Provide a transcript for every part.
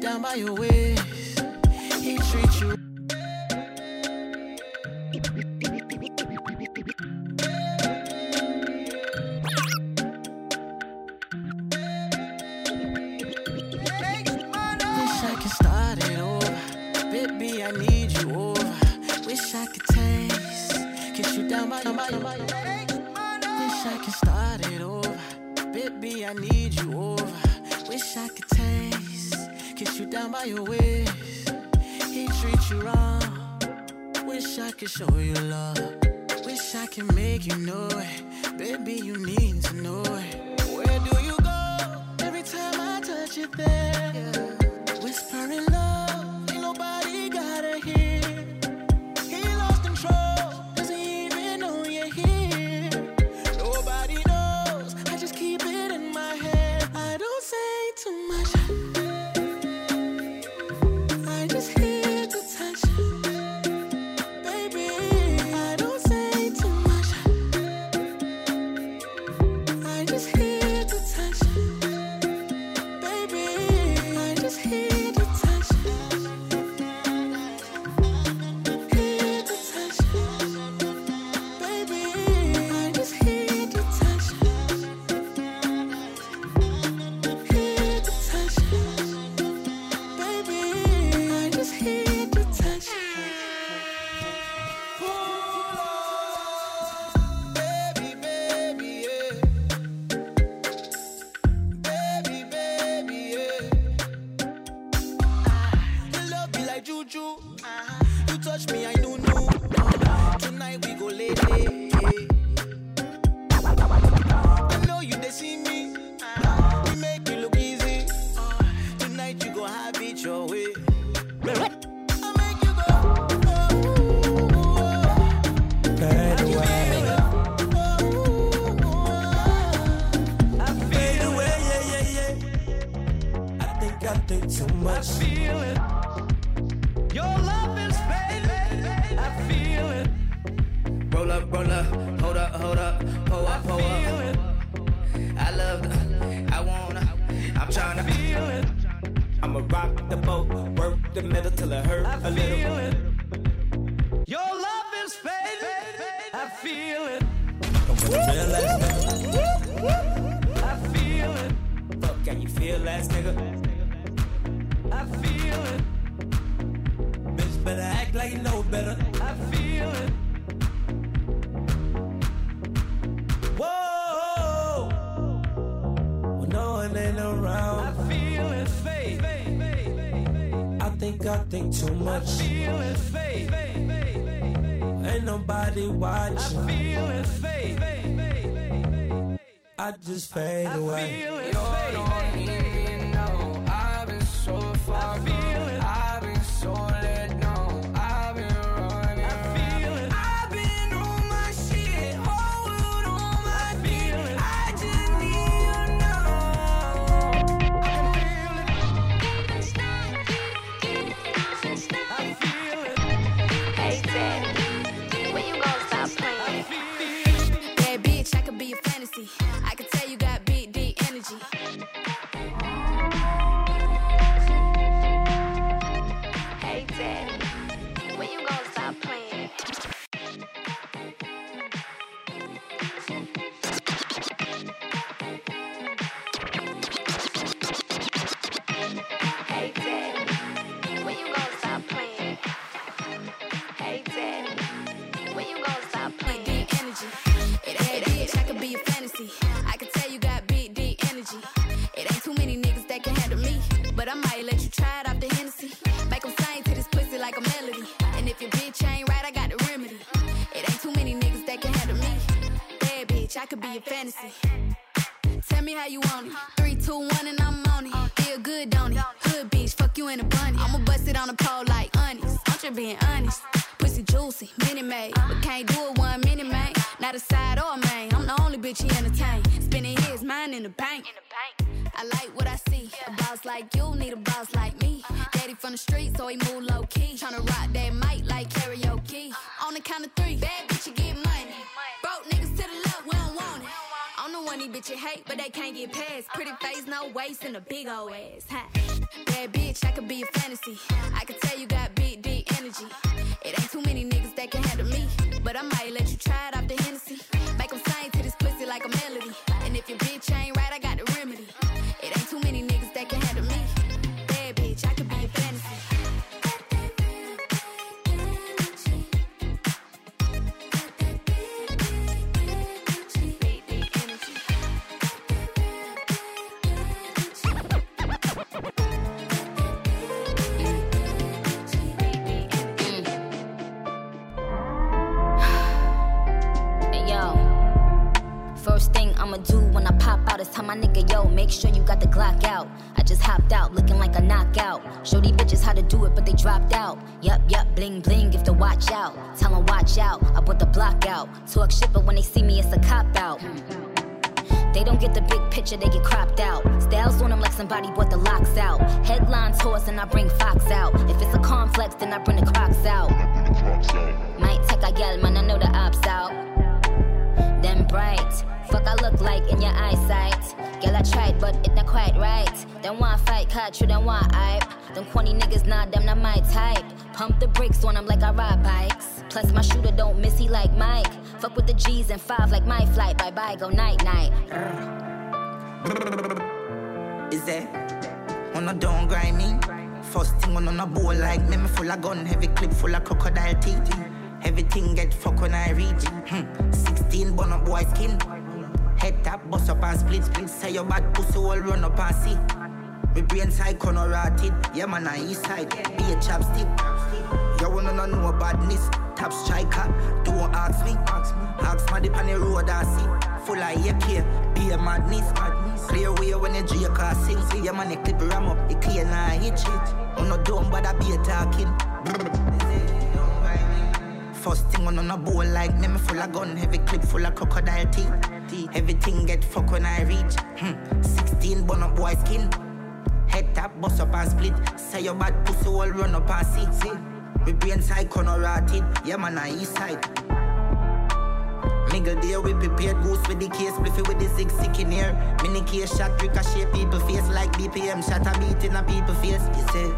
down by your waist. He treats you too much. bitch, I could be a fantasy. I could no waist and a big old ass. Huh? Bad bitch, I could be a fantasy. I could tell you I pop out is tell my nigga, yo, make sure you got the Glock out. I just hopped out looking like a knockout. Show these bitches how to do it, but they dropped out. Yup, yup, bling, bling, if to watch out. Tell 'em watch out, I put the block out. Talk shit, but when they see me, it's a cop out. They don't get the big picture, they get cropped out. Styles on them like somebody bought the locks out. Headlines horse and I bring Fox out. If it's a complex, then I bring the crocs out. Might take a gal, man, I know the ops out. Them bright, fuck I look like in your eyesight. Girl, I tried, but it not quite right. Them want fight, catch you, them want hype. Them corny niggas, nah, them not my type. Pump the brakes on them like I ride bikes. Plus, my shooter don't miss, he like Mike. Fuck with the G's and five like my flight. Bye bye, go night night. Is there? On a don't grind me. First thing on a bowl like me, me full of gun, heavy clip full of crocodile teeth. Everything get fucked when I reach. Hmm. 16 bun up boy skin. Head tap, bust up and split split. Say your bad pussy all run up and see. Me brain side corner rotted. Yeah man, I east side. Be a chapstick. You wanna know no badness. Top striker. Don't ask me. Ask my dip on the road I see. Full of AK. Be a madness. Clear way when you J car sing. See your man, the clip ram up. It clear now hitch it. On no dumb, but I be a talking. First thing on on a bowl like me, me full of gun, heavy clip full of crocodile teeth. Everything get fuck when I reach. Hmm. 16 bun up boy skin. Head tap, bust up and split. Say your bad pussy all run up and see. see. Me brain side corner rotted. Yeah man, I east side. Nigga there we prepared goose with the case Bliffy with the six sick in here Mini case shot ricochet people face Like BPM shot a beat in a people face You say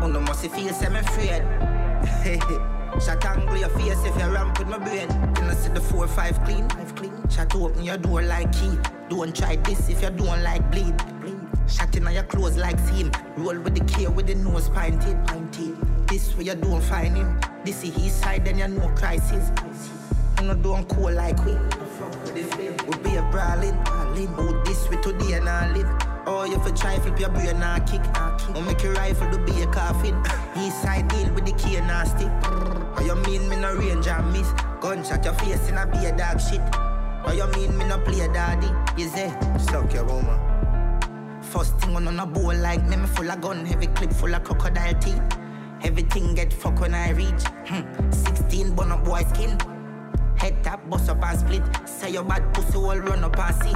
Oh no must feel I'm afraid Shot angle your face if you ramp with my brain. You I see the four five clean. Five clean. Shot open your door like key Don't try this if you don't like bleed. Bleed. Shot in your clothes like seam. Roll with the K with the nose pointed Pointed This way you don't find him. This is his side then you know crisis. You know don't cool like we. We be a brawling. Who this with today and I live. Oh, you for try flip your brain and kick. Oh, make your rifle to be a coffin. East side deal with the key and stick. Oh, you mean me no range and miss? Gunshot your face in a be a dog shit. Oh, you mean me no play a daddy? You say, suck your woman. First thing on on a bowl like me, me full of gun, heavy clip full of crocodile teeth. Everything get fuck when I reach. Hmm. 16 bun up boy skin. Head tap, bust up and split. Say your bad pussy all run up and see.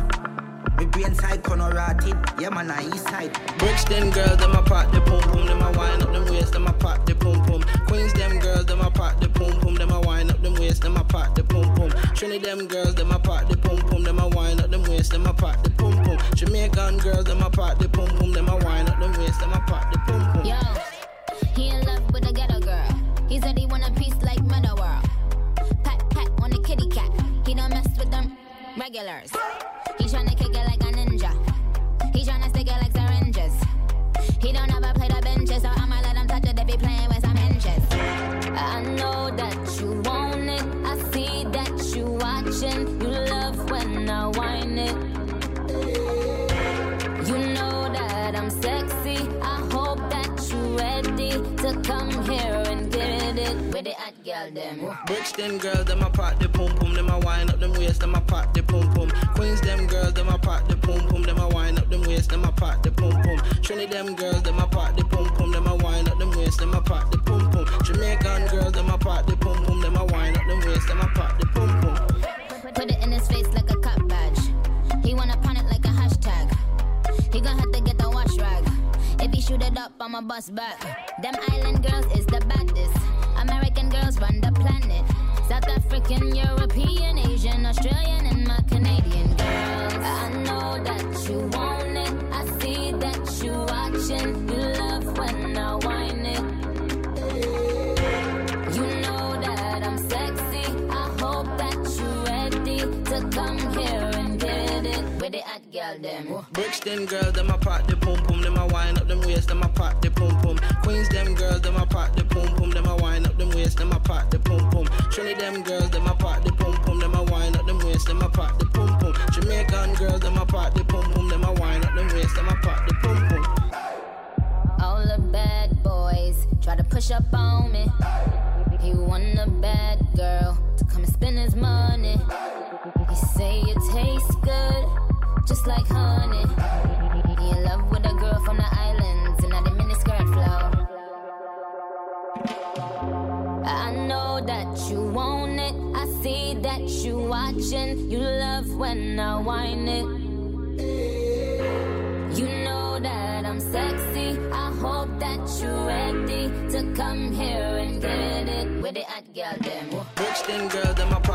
Me brain side corner rotted. Yeah man, I east side. Brixton girls, them a pop the pum pum, them a wind up them waist, them a pop the pum pum. Queens, them girls, them a pop the pum pum, them a wind up them waist, them a pop the pum pum. Trinity, them girls, them a pop the pum pum, them a wind up them waist, them a pop the pum pum. Jamaican girls, them a pop the pum pum, them a wind up them waist, them a pop the pum pum. Yo, he in love with a ghetto girl. He said he want a piece like Metta World. Pat pat on the kitty cat. He don't mess with them regulars. He tryna kick it like a ninja. He tryna stick it like syringes. He don't ever play the benches, so I'ma let him touch it if he playing with some hinges. I know that you want it. I see that you watching. You love when I whine it. You know that I'm sexy. I hope that you ready to come here and it with the hot girl them. Brixton girls, them a pop the pum pum, them a wind up them waist, them a pop the pum pum. Queens, them girls, them a pop the pum pum, them a wind up them waist, them a pop the pum pum. Trinity, them girls, them a pop the pum pum, them a wind up them waist, them a pop the pum pum. Jamaican girls, them a pop the pum pum, them a wind up them waist, them a pop the pum pum. Put it in his face like a cop badge. He wanna pun it like a hashtag. He gon' have shoot it up, I'ma back. Them island girls is the baddest. American girls run the planet. South African, European, Asian, Australian, and my Canadian girls. I know that you want it. I see that you watching. You love when I whine it. You know that I'm sexy. I hope that you're ready to come here and where the hot girl them? Brixton girls, them a pop the pum pum, them a wine up them waist, them a pop the pum pum. Queens them girls, them a pop the pum pum, them a wine up them waist, them a pop the pum pum. Trinity them girls, them a pop the pum pum, them a wine up them waist, them a pop the pum pum. Jamaican girls, them a pop the pum pum, them a wine up them waist, them a pop the pum pum. All the bad boys try to push up on me. He want a bad girl to come and spend his money. He say it tastes good, just like honey. In love with a girl from the islands and the miniskirt flow. I know that you want it. I see that you watching. You love when I whine it. You know that I'm sexy. I hope that you're ready to come here and get it with the hot girl them. Girls, them a pop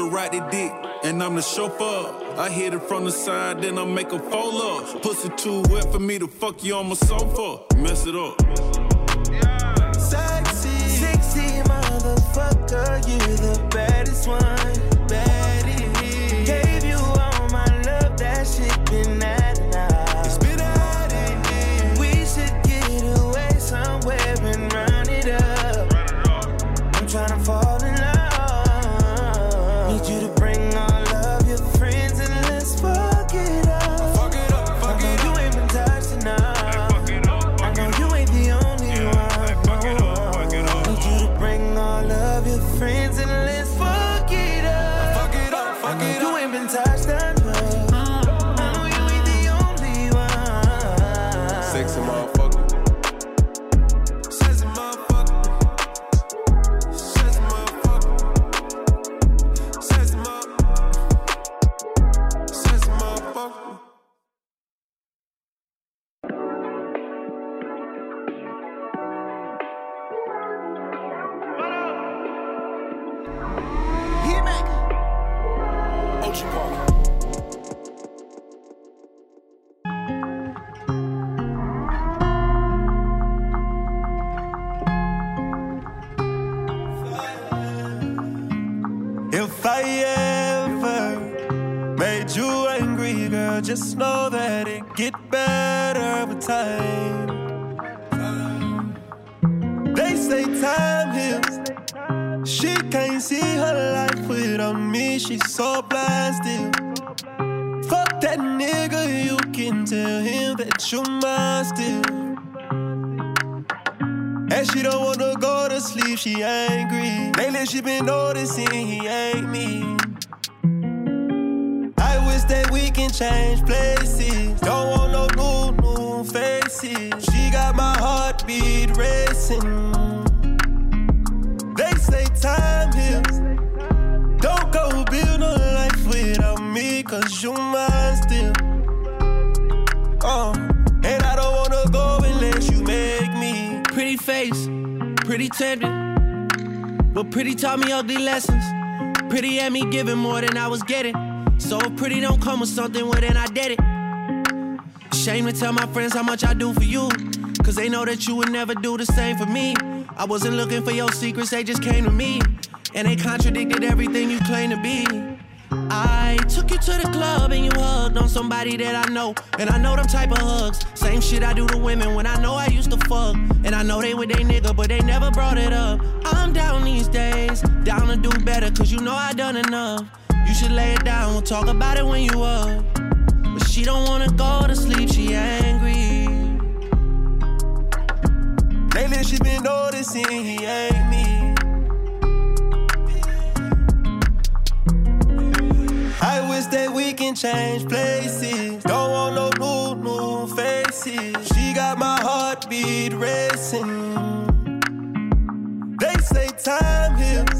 to ride the dick, and I'm the chauffeur. I hit it from the side, then I make a fold up. Pussy too wet for me to fuck you on my sofa. Mess it up. Sexy, sexy motherfucker, you the baddest one. get it. So pretty don't come with something, well then I did it. Shame to tell my friends how much I do for you. Cause they know that you would never do the same for me. I wasn't looking for your secrets, they just came to me. And they contradicted everything you claim to be. I took you to the club and you hugged on somebody that I know. And I know them type of hugs. Same shit I do to women when I know I used to fuck. And I know they with they nigga, but they never brought it up. I'm down these days, down to do better, cause you know I done enough. You should lay it down, we'll talk about it when you up. But she don't wanna go to sleep, she angry. Lately she been noticing he ain't me. I wish that we can change places. Don't want no new, new faces. She got my heartbeat racing. They say time heals.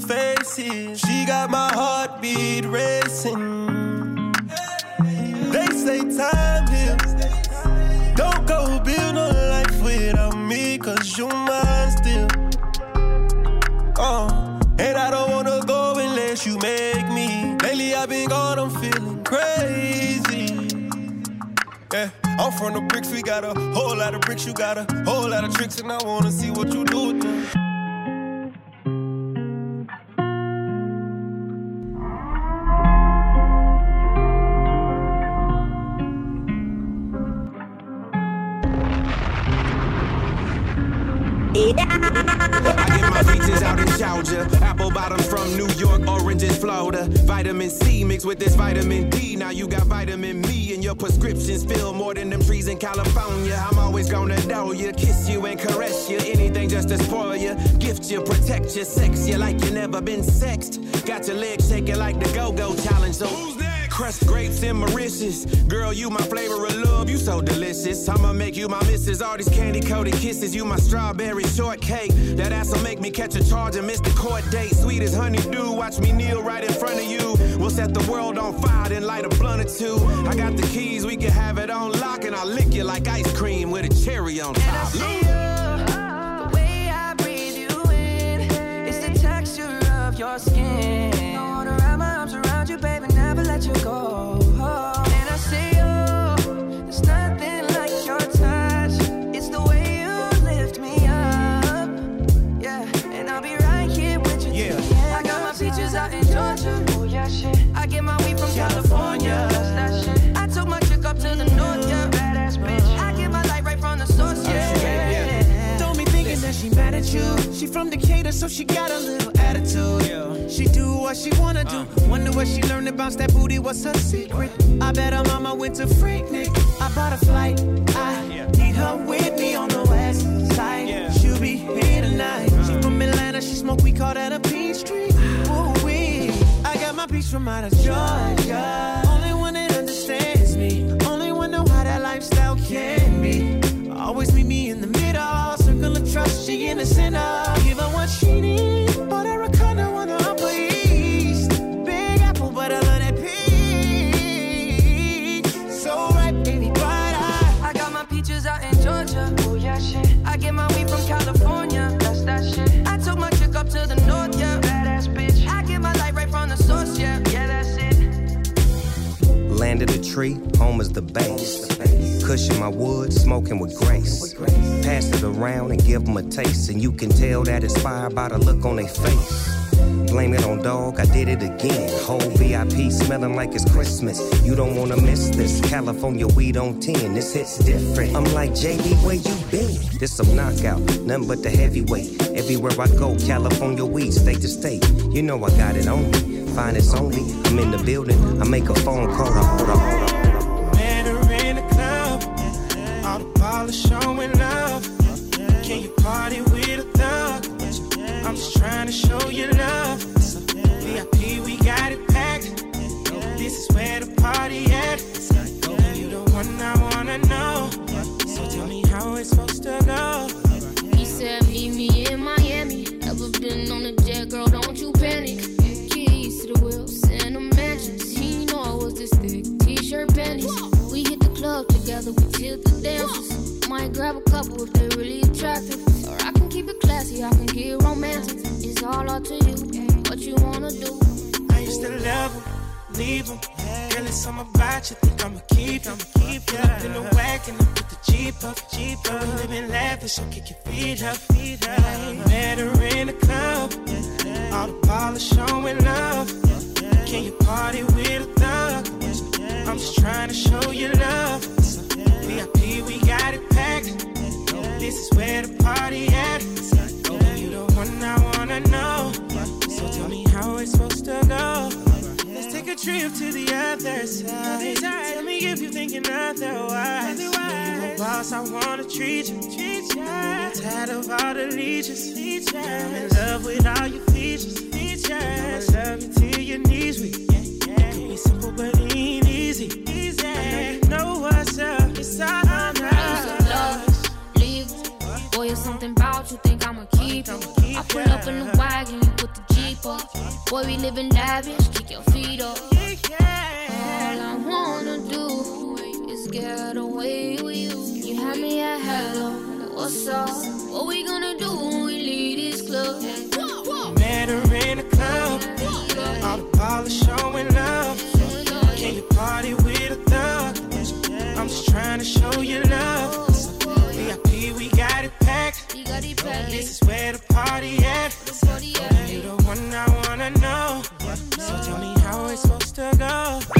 faces. She got my heartbeat racing. They say time heals. Don't go build a life without me, cause you mine still. Uh, and I don't wanna go unless you make me. Lately I've been gone, I'm feeling crazy. Yeah. I'm from the bricks, we got a whole lot of bricks, you got a whole lot of tricks, and I wanna see what you do with them. I get my peaches out in Georgia, apple bottoms from New York, oranges, Florida. Vitamin C mixed with this vitamin D. Now you got vitamin me, and your prescriptions fill more than them trees in California. I'm always gonna know you, kiss you and caress you. Anything just to spoil you, gift you, protect you, sex you like you never been sexed. Got your legs shaking like the Go Go Challenge. So who's? Crushed grapes and Mauritius. Girl, you my flavor of love, you so delicious. I'ma make you my missus. All these candy coated kisses, you my strawberry shortcake. That ass'll make me catch a charge and miss the court date. Sweet as honeydew, watch me kneel right in front of you. We'll set the world on fire, then light a blunt or two. I got the keys, we can have it on lock, and I'll lick you like ice cream with a cherry on top. The way you, baby, never let you go. Oh. She from Decatur, so she got a little attitude. She do what she wanna do. Wonder what she learned bounce that booty. What's her secret? I bet her mama went to Freaknik. I bought a flight. I need her with me on the west side. She'll be here tonight. She from Atlanta. She smoke. We call that a peach tree. Ooh wee. I got my peach from out of Georgia. Only one that understands me. Only one know how that lifestyle can be. Always meet me in the she in the center. Give her what she needs. but I a condo on the upper east. Big apple, but I love that peach. So right, baby, bright eye. I got my peaches out in Georgia. Oh yeah, shit. I get my weed from California. That's that shit. I took my chick up to the north, yeah. Badass bitch. I get my light right from the source, yeah. Land of the tree, home is the base. Cushion my wood, smoking with grace. Pass it around and give them a taste, and you can tell that it's fire by the look on their face. Blame it on dog, I did it again. Whole VIP smelling like it's Christmas. You don't wanna miss this. California weed on 10, this hit's different. I'm like, JB, where you been? This some knockout, nothing but the heavyweight. Everywhere I go, California weed, state to state. You know I got it on me. Find it's only. I'm in the building, I make a phone call to hold on, hold on. Met her in the club, all the ballers showing love. Can you party with a thug? I'm just trying to show you love. VIP, we got it packed. This is where the party at. You the one I wanna know. So tell me how it's supposed to go. He said, Meet me in Miami. Never been on a jet, girl, don't you thick. T-shirt panties. We hit the club together, we tilt the dances. Might grab a couple if they're really attractive. Or I can keep it classy, I can get romantic. It's all up to you, what you wanna do. I used to love him, leave him. Girl, it's something about you, think I'ma keep him. Keep you up in the wagon and put the Jeep up, Jeep up. We living lavish, so kick your feet up, feet up. Met her in the club, all the ballers showing love. Can you party with a? I'm just trying to show you love. VIP, we got it packed. This is where the party at. You the one I wanna know. So tell me how it's supposed to go. Let's take a trip to the other side. Tell me if you're thinking otherwise. Know you my boss, I wanna treat you. I'm tired of all the leeches. I'm in love with all your features. I'ma love you till your knees weak. Yeah, yeah. It be simple, but it ain't easy. Easy. I know you know what's up. It's all I know. Leave. Boy, it's something about you, think I'ma keep it. I pull up in the wagon, you put the Jeep up. Boy, we living lavish, kick your feet up. All I wanna do is get away with you. You had me at hello, what's up? What we gonna do when we leave this club? Met her in the club. All the polish just trying to show you love. VIP, we got it packed. This is where the party at. You the one I wanna know. So tell me how it's supposed to go.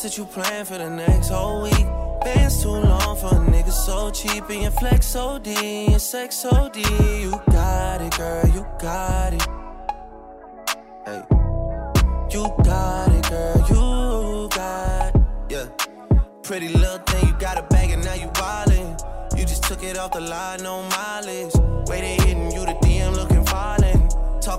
trips that you plan for the next whole week. Bands too long for a nigga so cheap and your flex so D and your sex so D. You got it, girl, you got it. Hey, you got it, girl, you got it. Yeah, pretty little thing, you got a bag and now you wildin'. You just took it off the line, no mileage. Way they hitting you,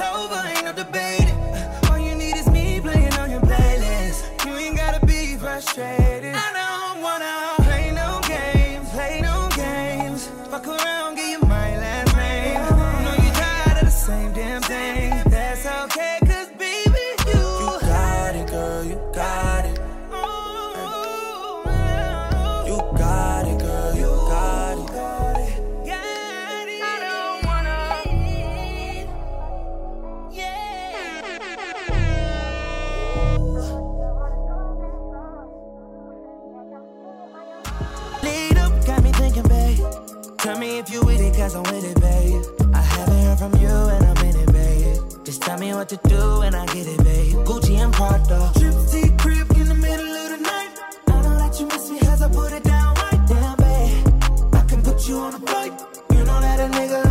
Over, ain't no debating. cause I'm with it, babe. I haven't heard from you and I'm in it, babe. Just tell me what to do and I get it, babe. Gucci and Prada. Trip crib in the middle of the night. I know that you miss me cause I put it down right down, babe. I can put you on a flight. You know that a nigga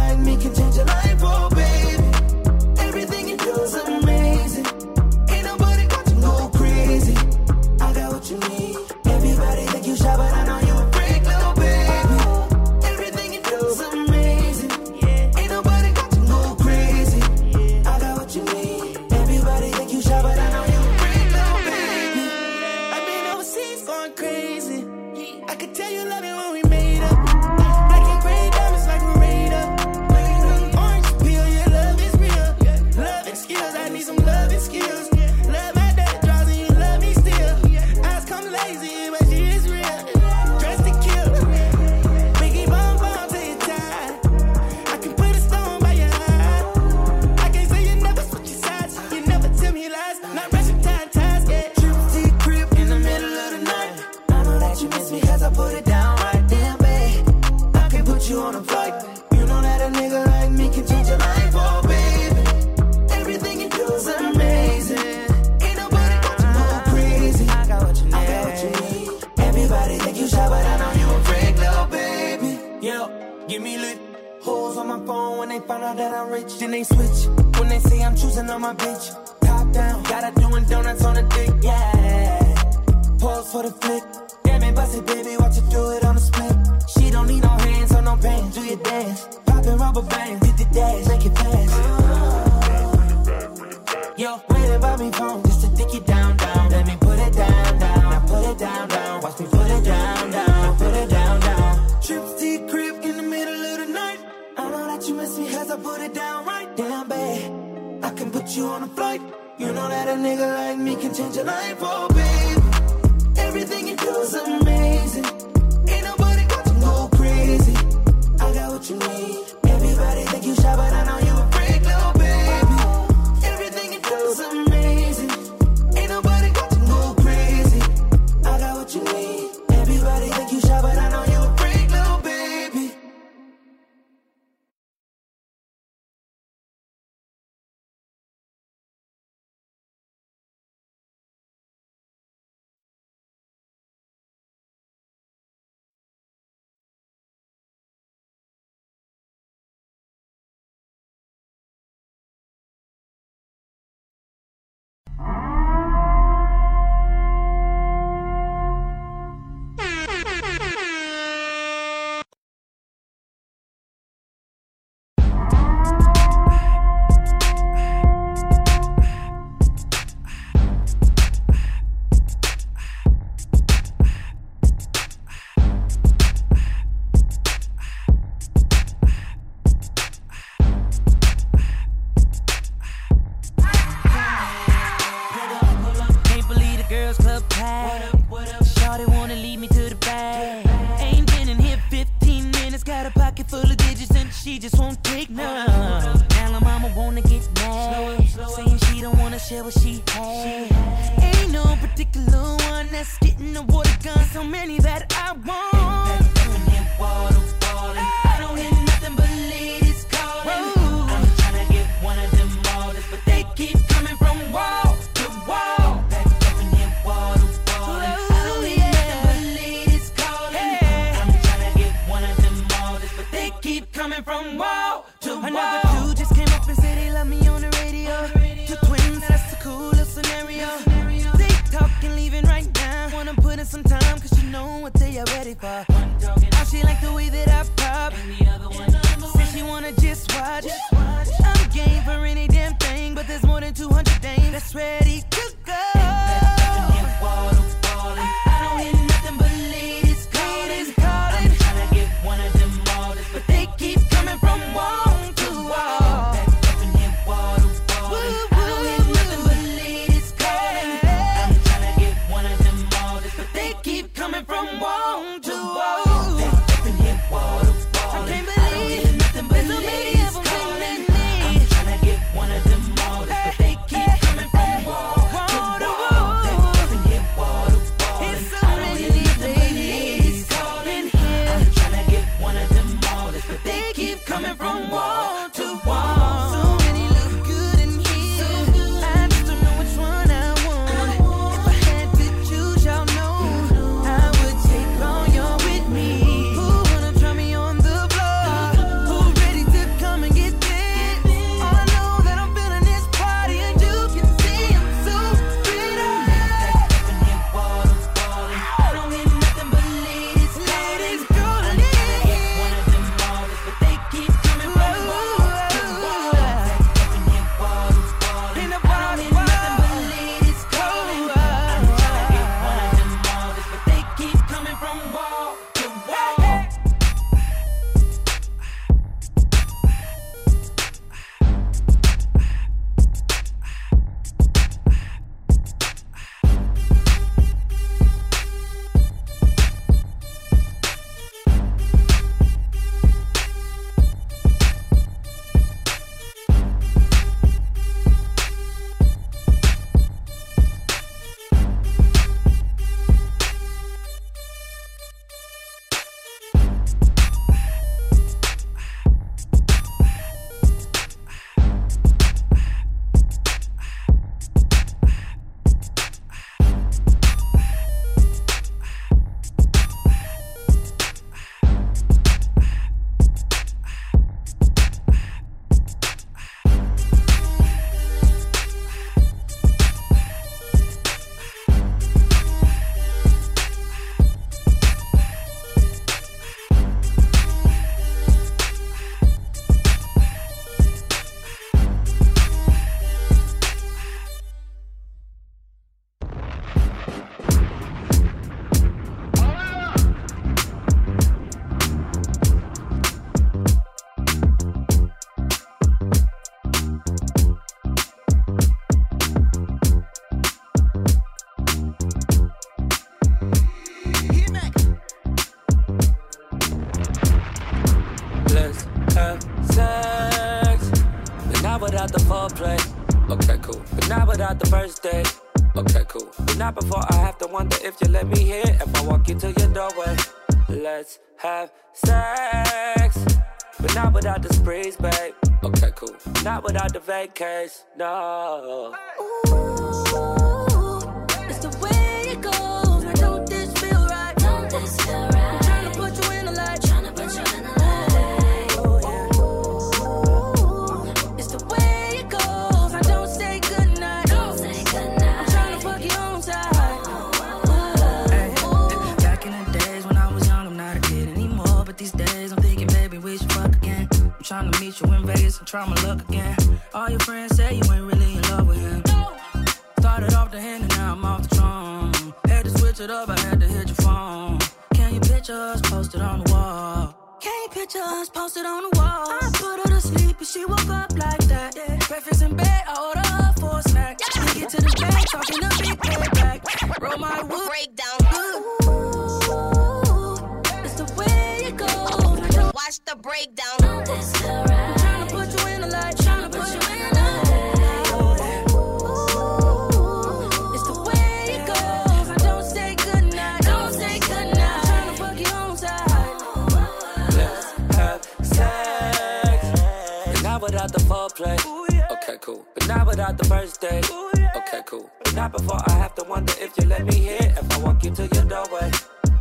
the first date. Okay, cool. Not before I have to wonder if you let me in. If I walk you to your doorway,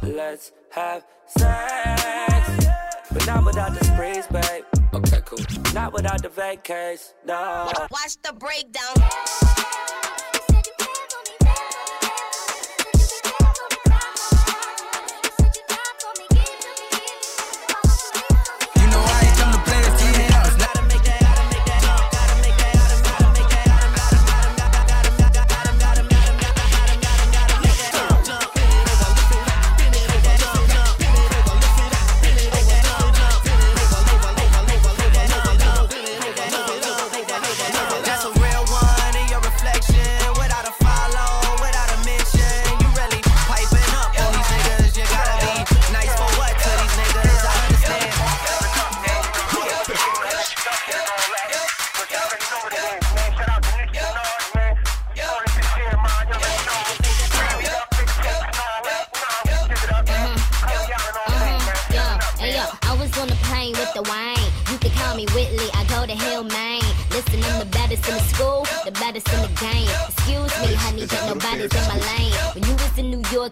let's have sex. But not without the sprees, babe. Okay, cool. Not without the vacays, no. Watch the breakdown.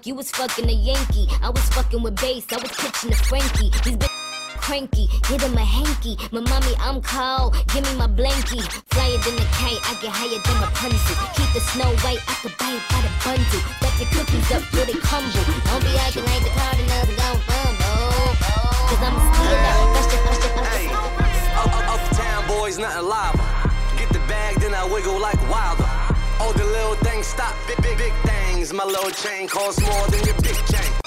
You was fucking a Yankee. I was fucking with bass. I was pitching to Frankie. These bitches cranky. Hit him a hanky. My mommy, I'm cold. Give me my blankie. Flyer than a kite. I get higher than a Rapunzel. Keep the snow white. I could buy it by the bundle. Let your cookies up till they crumble. Don't be acting like the cardinals gon' fumble. Cause I'm a stealer. That's just, that's just, that's just. Hey, uptown boys, nothing lava. Get the bag, then I wiggle like wilder the little things stop. Big, big, big things. My little chain costs more than your big chain.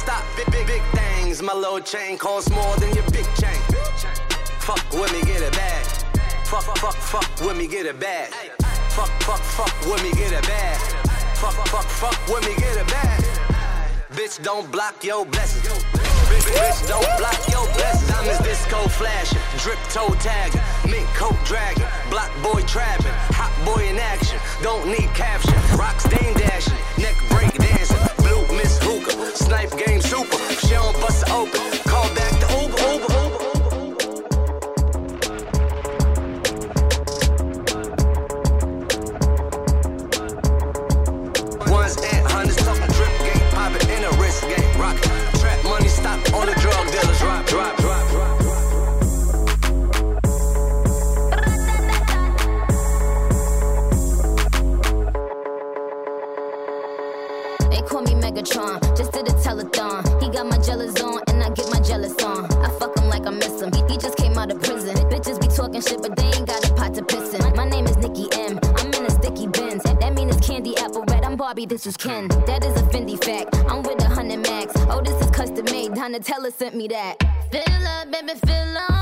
stop big, big, big things. My little chain costs more than your big chain. Fuck with me, get it back. Fuck, fuck, fuck with me, get it back. Fuck, fuck, fuck with me, get it back. Fuck, fuck, fuck with me, get it back. Bitch, don't block your blessings. Bitch, don't block your blessings. Diamonds disco flashing, drip toe tagging, mint coat dragging, block boy trapping, hot boy in action. Don't need caption, rocks dame dashing, neck break dancing, blue Snipe game super. She don't bust it open. Ken, that is a Fendi fact. I'm with a hundred max. Oh, this is custom made. Donatella sent me that. Fill up, baby, fill up.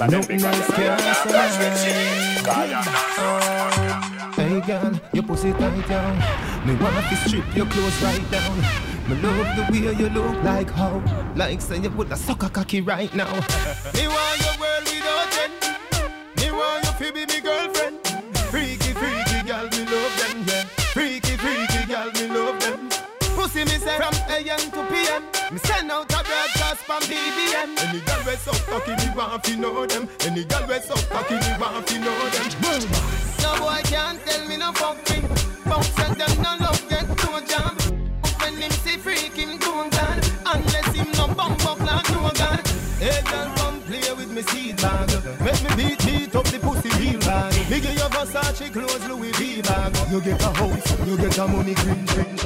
Gaza, them big Gaza, Gaza, Gaza. Hey girl, your pussy tight down. Me wanna fi strip your clothes right down. Me love the way you look like how, like say you put a sucker cocky right now. me want your Versace clothes, Louis V bag. You get a house, you get a money green green.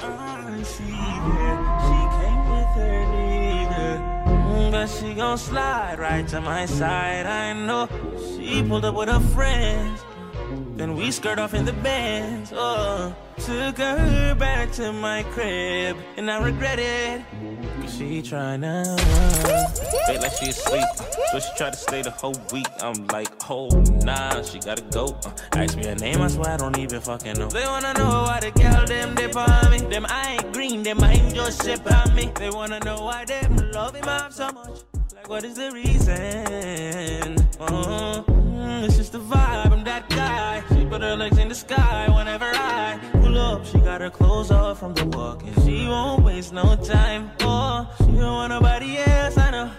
I see that she came with her leader, mm, but she gon' slide right to my side. I know she pulled up with her friends. Then we skirt off in the bands. Oh, took her back to my crib, and I regret it. Cause she tryna Feel like she asleep So she tried to stay the whole week. I'm like, oh nah, she gotta go. Uh, Ask me her name, I swear I don't even fucking know. They wanna know why the girl them dip on me. Them I ain't green, them I ain't just shit on me. They wanna know why them love him up so much. Like what is the reason? Oh, mm, it's just the vibe but her legs in the sky whenever I pull up. She got her clothes off from the walk, and she won't waste no time. Oh, she don't want nobody else, I know.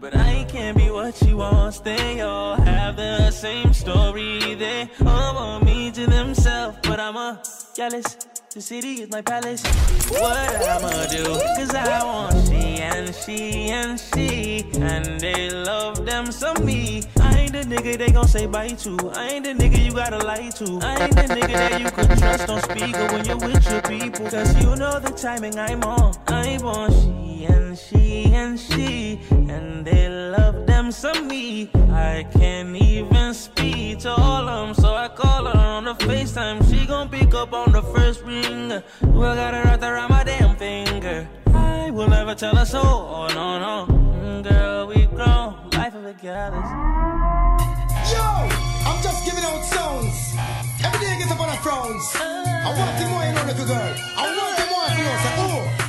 But I can't be what she wants. They all have the same story. They all want me to themselves, but I'm a jealous. The city is my palace. What I'ma do? Cause I want she and she and she. And they love them some me ain't the nigga they gon' say bye to. I ain't the nigga you gotta lie to. I ain't the nigga that you could trust on speaker when you're with your people. Cause you know the timing I'm on. I'm on she and she and she. And they love them some me. I can't even speak to all of them. So I call her on the FaceTime. She gon' pick up on the first ring. Well, got her wrapped around my damn finger. I will never tell her so. Oh, no, no. Mm, girl, we grown. Life of a gallus. Yo, I'm just giving out sounds. Every day I get up on a frowns. I want the more, you know, girl. I want the more, you know, say.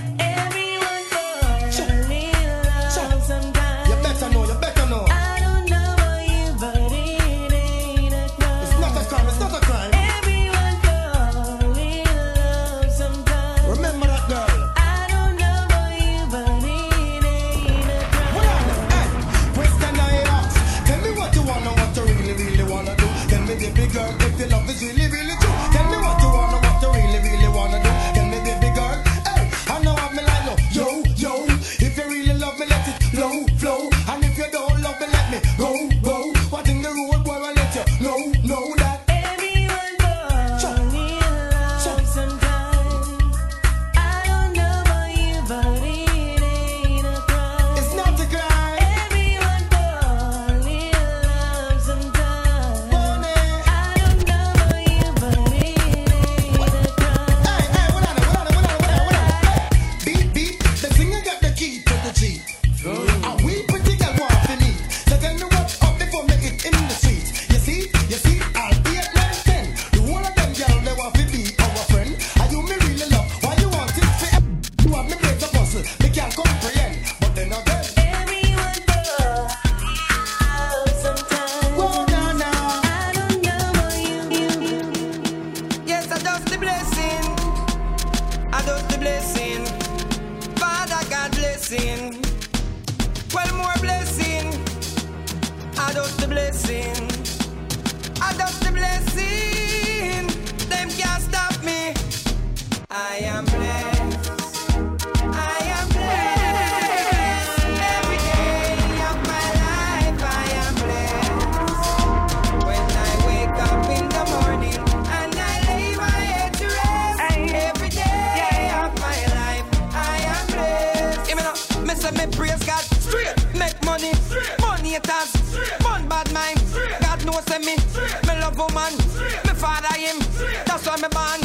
That's why me born.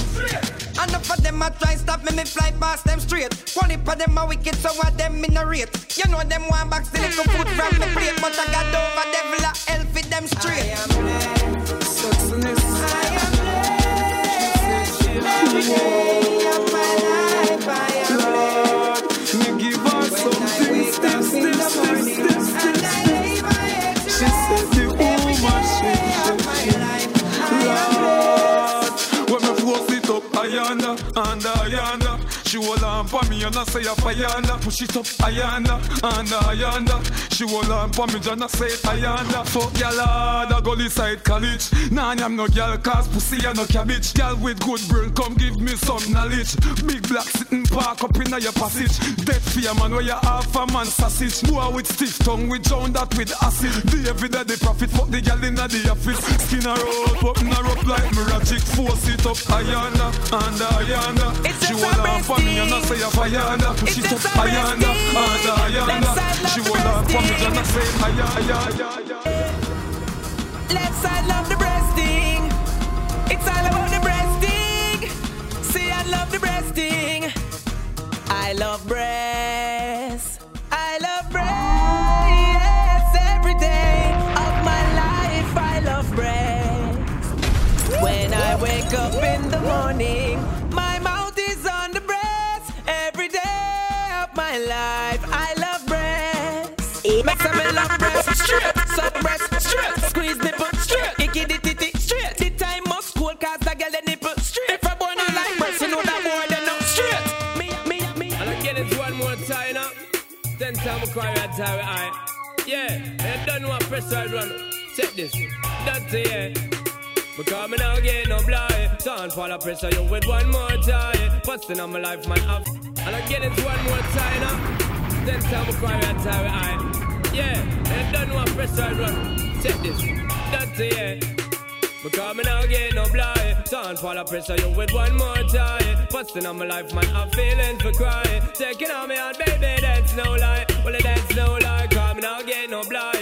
Enough of them a try stop me, me fly past them straight. One of them a wicked, so what them in a rate. You know them want back still little food from me plate, but I got over devil a hell for them straight. And I say up ayanda. Push it up, ayanda, and ayanda. She hold on for me I say ayanda. Fuck ya lord, I go side college. Nah, I'm no girl, cause pussy and no cabbage. Girl with good brain, come give me some knowledge. Big black sitting park up in your passage. Dead fear man, where you half a man sausage. Boy with stiff tongue, we drown that with acid. The every day the profit, fuck the girl in the office. Skin her out, button her up like magic. Force it up, ayanda, and ayanda. She hold on for me and I say a ayanda. Push it up, ayanda, and ayanda. She hold on for me I say ayanda. Left side love the breasting. It's all about the breasting. See, I love the breasting. I love breasts. I love breasts every day of my life. I love breasts. When I wake up in the morning, pressure I it. You with one more time. Busting on my life, man. Up. And again, it's one more time now. Ten time we cry and time I. Yeah, and done one press side run. Check this. That's it, yeah. Because me now get no blind. Sound for the pressure you with one more time. Busting on my life, man, I'm feeling for crying. Taking on me out, baby, that's no lie. Well, that's no lie, come now get no blind.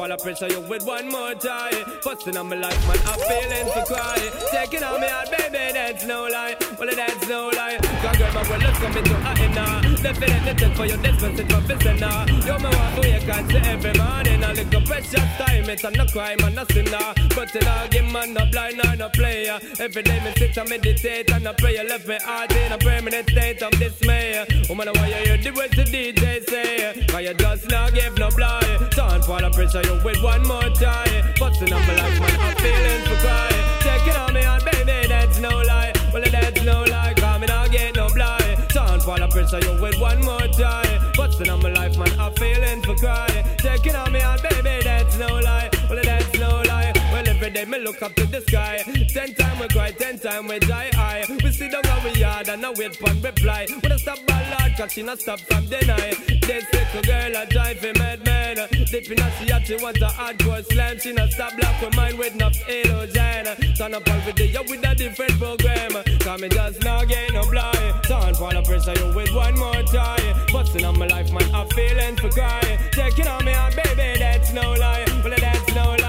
For the pressure you with one more time. Busting on my life, man, I'm feeling for crying. Taking on me out, baby, that's no lie. Well, that's no lie. Cause girl, my world is coming to a end now. Definitely take for your distance, it's for now. You're my wife, who you can't see every morning. I look a little precious time, it's a no crime and no sinner. But in all game, man, no blind or no player. Every day, me sit and meditate and I pray. Left me heart in a permanent state of dismay. Woman, why you hear the words the DJ say? Cause you just not give no blind. Sound for the pressure, you with one more time. Busting up my life, man, I'm feeling for crying. Take it on me, and baby, that's no lie. Well, that's no lie, me not get no blind. Sound for the pressure, you with one more time. Busting up my life, man, I'm feeling for crying. Take it on me, and baby, day me look up to the sky. Ten time we cry, ten time we die I We sit down on we yard and I wait for reply. When I stop by Lord, cause she not stop from deny. This little girl a drive a madman. Deep in her she she want a hardcore slam. She not stop black with mine with enough illusion. Turn up all video with a different program. Cause me just not get no blind. Turn for the pressure you with one more try. Busting on my life, man, I'm feeling for crying. Taking on me, and baby, that's no lie. Well, that's no lie,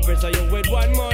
The pressure you with one more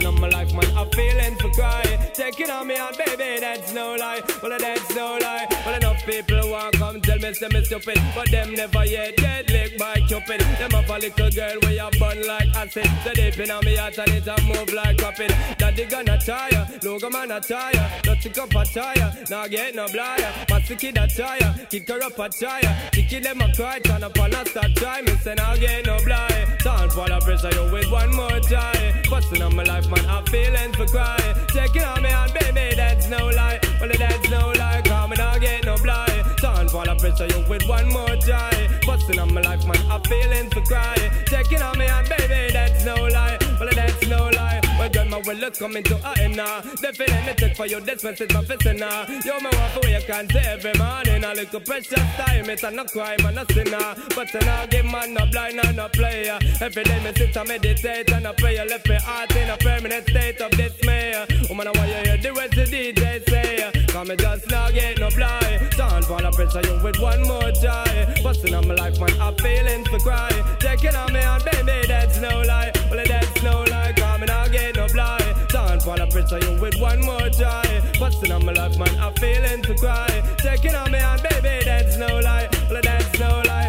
try. On my life, man, I'm feeling for crying. Taking on me, and baby, that's no lie. Well, that's no lie. Well, enough people want come tell me, say me stupid. But them never yet get licked by Cupid. Them have a little girl where you burn like acid. The deep in on me heart and it a move like rapid. Daddy gonna tire, logo man a tire. Not to up a tire, now get no blyer. Massy kid a tire, kick her up a tire. Kicky them a cry, turn up and a start try. Me say now get no blind. Sound for the pressure, you with one more try. Busting on my life, man, I'm feeling for crying. Checking on me and baby, that's no lie. Well, that's no lie, come and I get no blind. Sound for the pressure, you with one more try. Busting on my life, man, I'm feeling for crying. Checking on me and baby, that's no lie. Well, that's no lie. Girl, my will look coming to a end now. Definitely take for you, this message my fist now. You're my wife, who you can't say every morning. I look a little precious time, it's a no crime and a sinner. But then I give man no blind and no player. Every day me sit and meditate and I pray. You left me heart in a permanent state of dismay. Woman, I want you hear the words the DJ say. Come me just now get no blind. Sound for the pressure, you with one more try. Busting on my life, man, I'm feeling for cry. Taking on me and baby, that's no lie. Well, that's no lie, me now get no blind. For the pressure, you with one more try. Busting on my life, man, I'm feeling for cry. Taking on me and baby, that's no lie. Well, that's no lie.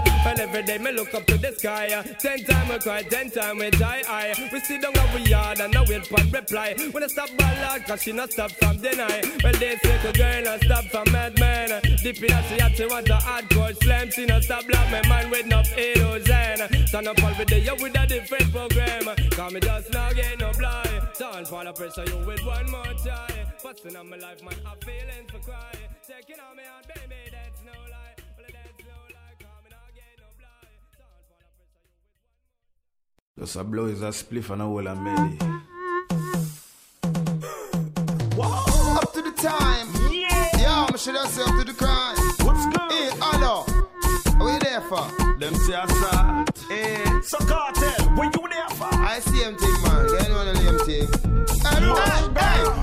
And every day me look up to the sky. Ten time we cry, ten time we die. I we sit down on we yard and I wait for reply. When I stop by Lord, cause she not stop from deny. Well, this little girl not stop from madman. Deep in her she had she want a hardcore slam. She not stop block my mind with no enough illusion. Turn up all video you with a different program. Cause me just now get no blind. Turn for the pressure you with one more time. Busting on my life, man, I'm feeling for cry. Taking on me and baby, that's no Just a blow is a spliff and a whole a melody. Up to the time. Yeah. Yo, I should have said up to the crime. What's good? Hey, hello. What you there for? Them say assault. Hey. So cartel, what you there for? I see him thing, man. Get on the name thing.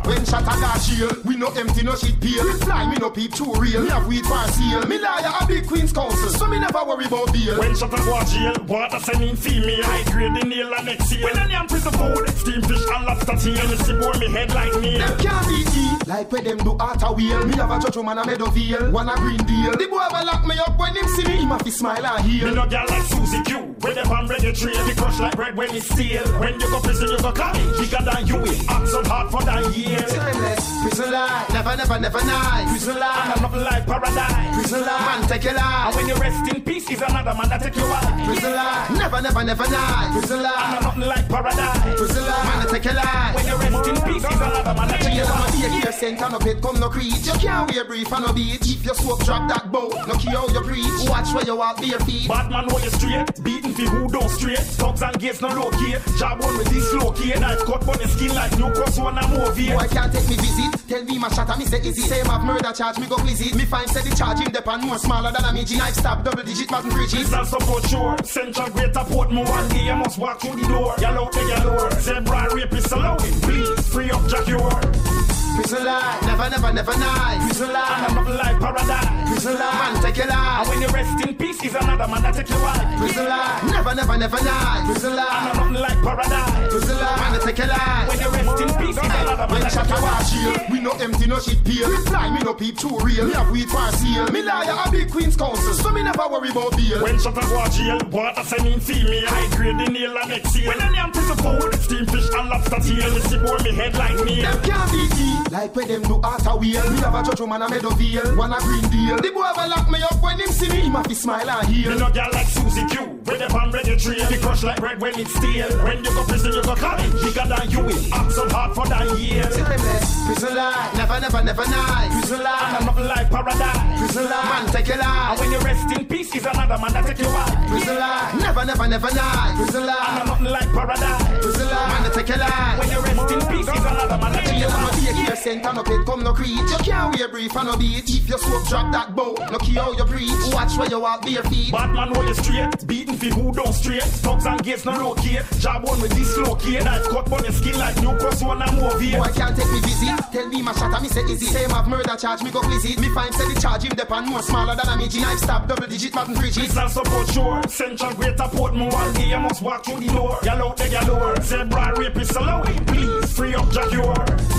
When shot a got shield, we no empty, no shit peel. We fly, me no peep too real. Me have weed for seal. Me liar, a big queen's counsel, so me never worry about bail. When shot a go jail, water send in female High grade the nail and next year When I am prison food, steam fish and lobster tail You see boy me head like me. Them can't be eat like where them do art a wheel. Me have a judge woman a Meadowvale, one a green deal. The boy will lock me up when him see me, him have to smile and heal. Me no girl like Susie Q When them on registry, the crush like bread when it's stale When you go prison, you go college Bigger than you will, act so hard for that year Timeless, prison life, never, never, never nice. Prison life, And another life paradise prison life, man take your life. And when you rest in peace, is another man that take your wife Prison life, never, never, never nice. Prison And life, nothing like paradise prison life, man take your life. When you rest in peace, is another man that take your wife Be a scent and no pet come no creed. You can't wear brief and no beat. If your soap drop that bow, no key how you preach. Watch where you walk bare feet. Batman hold you straight, beating for who don't straight. Thugs and gates no key. Job one with this key. Knife cut on your skin like new cross one and movie. Boy can't take me visit. Tell me my shot and me say easy. Same have murder charge, me go visit. Me find say the charge him more smaller than a midget. Knife stab double digit Martin Bridges. And support sure. Central Greater Portmore one day you must walk through the door. Out there, y'all Zebra rapist allow it. Please free up Jack your Prison life, never, never, never nice. Prison life, another life paradise. Prison life, man take your life. And when you rest in peace, is another man that take your wife. Prison life, never, never, never nice. Prison life, another life paradise. Prison life, man take your life. When you rest in peace, is another man that take your wife. We no empty, no shit peel. Reply, me no peep too real. Me have weed for seal. Me liar, a big queen's counsel, so me never worry about bail. When shot a go jail, water send in female. High grade the nail and exhale. When any am prison food, steam fish and lobster tail. Me see boy me head like me. Them can't beat me. Like when them do art a wheel. Me have a judge woman a Meadowvale. One a green deal. The boy ever lock me up when him see me. Him have to smile and heal. Me no girl like Susie Q. When the pan ready tree. Me crush like bread when it's stale. When you go prison, you go college. Bigger than you will. Act so hard for that year. Prison life. Never, never, never nice. Prison life. And another life paradise. Prison life. Man take your life. And when you rest in peace, is another man that take your wife. Prison life. Never, never, never nice. Prison life. And another life paradise. Prison life. Man take your life. When you rest in peace, is another man that take your wife. Be a care center, no pet come no creed. You can't wear brief and no beat. If your soap drop that bow, no key how you preach. Watch where you walk bare feet. Batman hold you straight, beating for who don't straight. Thugs and gates no low key. Job one with this key. Knife cut on your skin like new cross one and movie. Boy can't take me visit. Tell me my shot and me say easy. Same have murder charge, me go visit. Me find say the charge him depend more smaller than a midget. Knife stab double digit Martin Bridges. This and support sure. Central Greater Portmore one day you must walk through the door. Y'all out there, y'all Zebra rapist allow it. Please free up your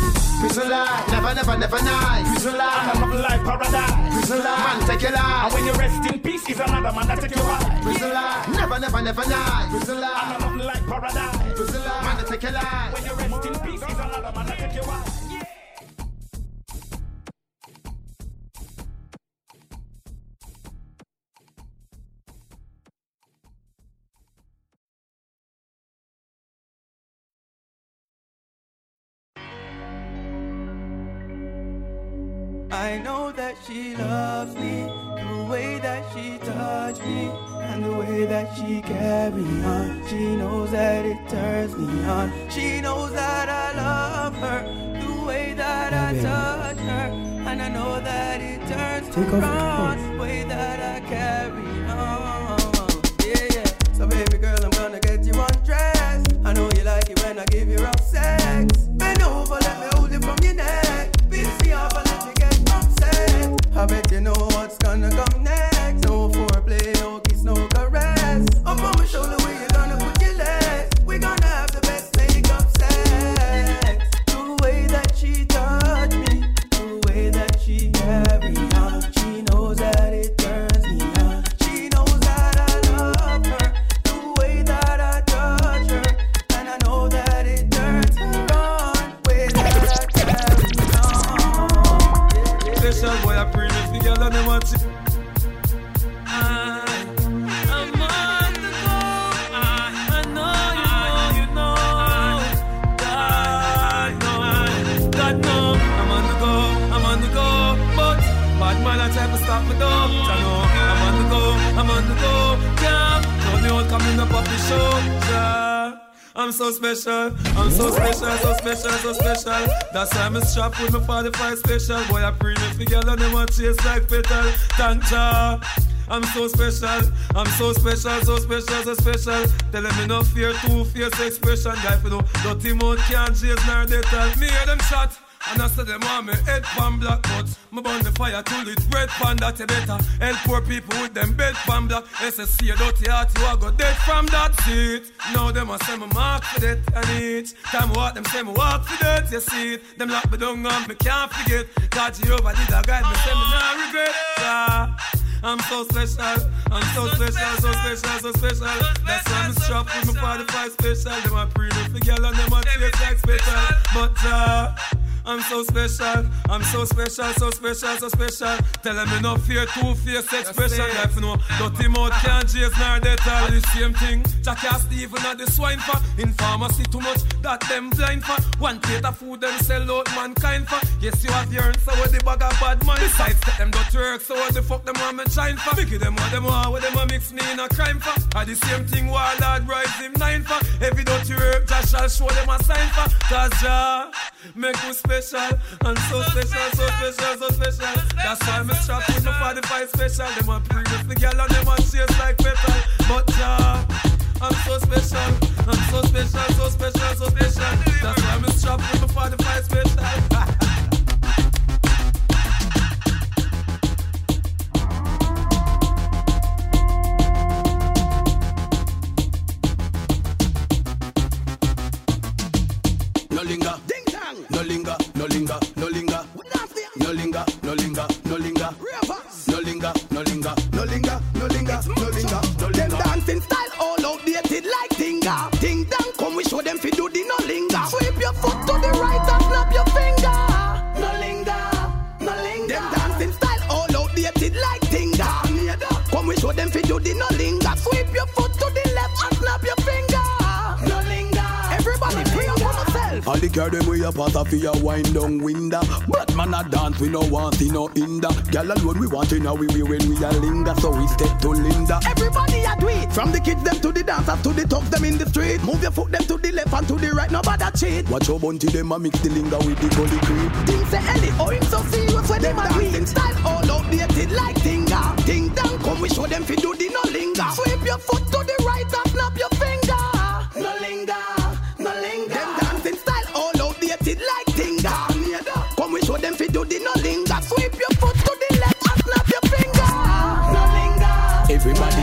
Prison life, never, never, never nice. Prison life, another life paradise. Prison life, man take your life. And when you rest in peace, is another man that take your wife. Prison life, never, never, never nice. Prison life, another life paradise. Prison life, man take your life. When you rest in peace, is another man that I know that she loves me, the way that she touch me, and the way that she carry on. She knows that it turns me on. She knows that I love her, the way that I touch her, and I know that it turns Take her on, the way that I carry on. Yeah, yeah. So baby girl, I'm gonna get you undressed. I know you like it when I give you rough sex. Bend over, let me hold it from your neck. Me off I bet you know what's gonna come next. No foreplay, no kiss, no caress. Up on my shoulder, the. I'm so special, I'm so special, so special, so special. That's why I'm strapped with my 45 special. Boy, I bring it together, them a chase like petal. Thank. I'm so special, I'm so special, so special, so special. Tell them me no fear, two fierce expression. Guy, for no dirty mouth can't chase nor they tell me hear them shot. And I said them want me head pan black but Me burn the fire till it red pan that you better. Help poor people with them bed pan black. SSC a dirty heart you a go dead from that seat. Now them a say me mark for that and each Time walk them say me walk for that you see it. Them lock me down and me can't forget. God Jehovah did a guide me say me not regret. Yeah. I'm so special, I'm so special, so special, so special. That's why I'm strapped with my 45 special. Them a pre for girl and them a taste like special. But uh, I'm so special. I'm so special, so special, so special. Tell them no fear, two face expression. Life no dirty mouth can't chase nor death all the same thing. Jackie and Stephen at the swine for. In pharmacy too much that them blind for. One plate of food them sell out mankind for. Yes you have your so what the bag of bad mind. Besides that them don't work, so what the fuck them want me shine for? Mickey them what them want, what them want mix me in a crime for. At the same thing Warlord rise him nine for. Every dirty work, Jah shall show them a sign for. Cause Jah make me special and so so special, so special. So special. That's why me strap with my 45 special. Them a previous the girl and them a chase like petal. But Jah, I'm so special, I'm so special, so special, so special. That's why me strap with my 45 special. No linger. No linger, no linger, no linger. No linger, no linger, no linger. No linger, no linger, no linger, no linger, no linger, Them dancing style all outdated like Tinga. Ding dong, come we show them fi do the no linger. Sweep your foot to the right and snap your finger. No linger, no linger. Them dancing style all outdated like Tinga. Come we show them fi do the no linger. Sweep your foot to the All the girl them way up out of your wind down window. But man a dance we no want see no hinder. Girl alone we want in our way when we a linger. So we step to Linda. Everybody a do it. From the kids them to the dancers to the thugs them in the street. Move your foot them to the left and to the right. Nobody cheat. Watch your bunty them a mix the linger with the gully creep. Things say Ellie, oh him so serious when them a dancing style all outdated like Tinga. Ding dong, come we show them fi do the no linger. Sweep your foot to the right and snap your finger. No linger, do the no linger. Sweep your foot to the left and snap your finger. No linger. Everybody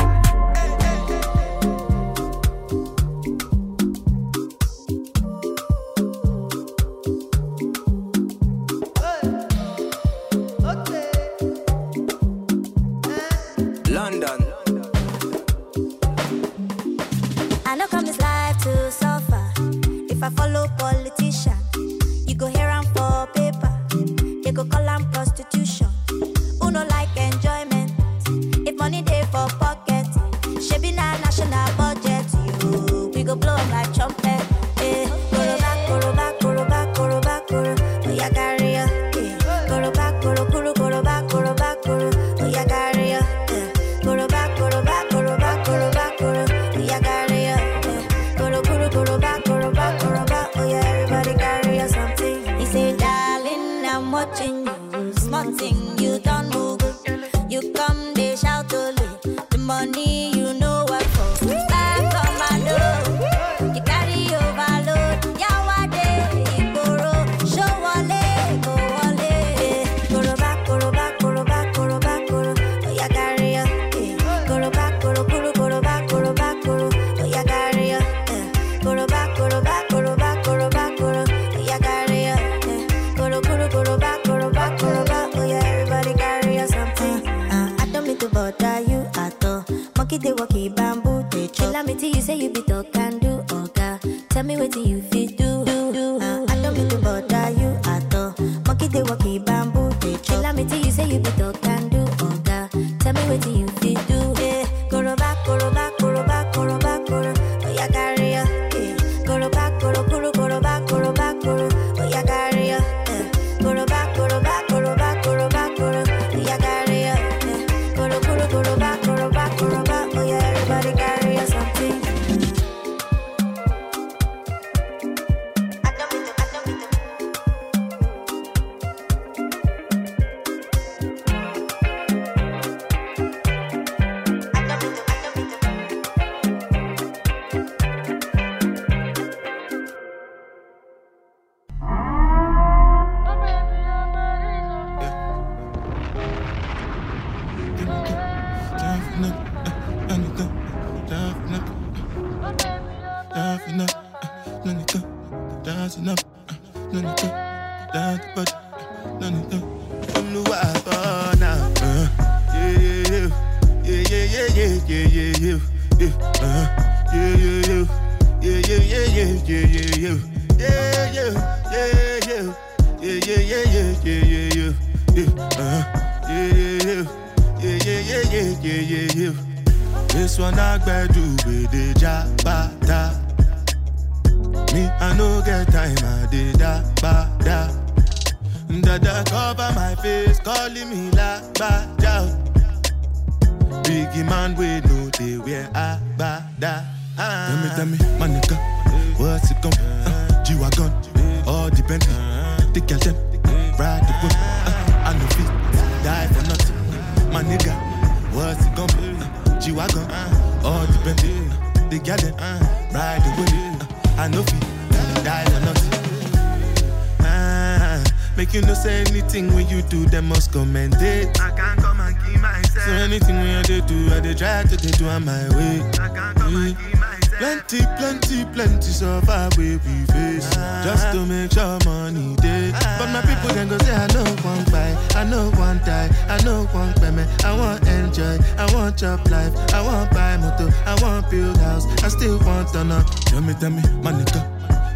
One buy, I know one die, I know one payment. I want enjoy, I want job life, I want buy motor, I want build house, I still want know. Tell me, tell me, my nigga,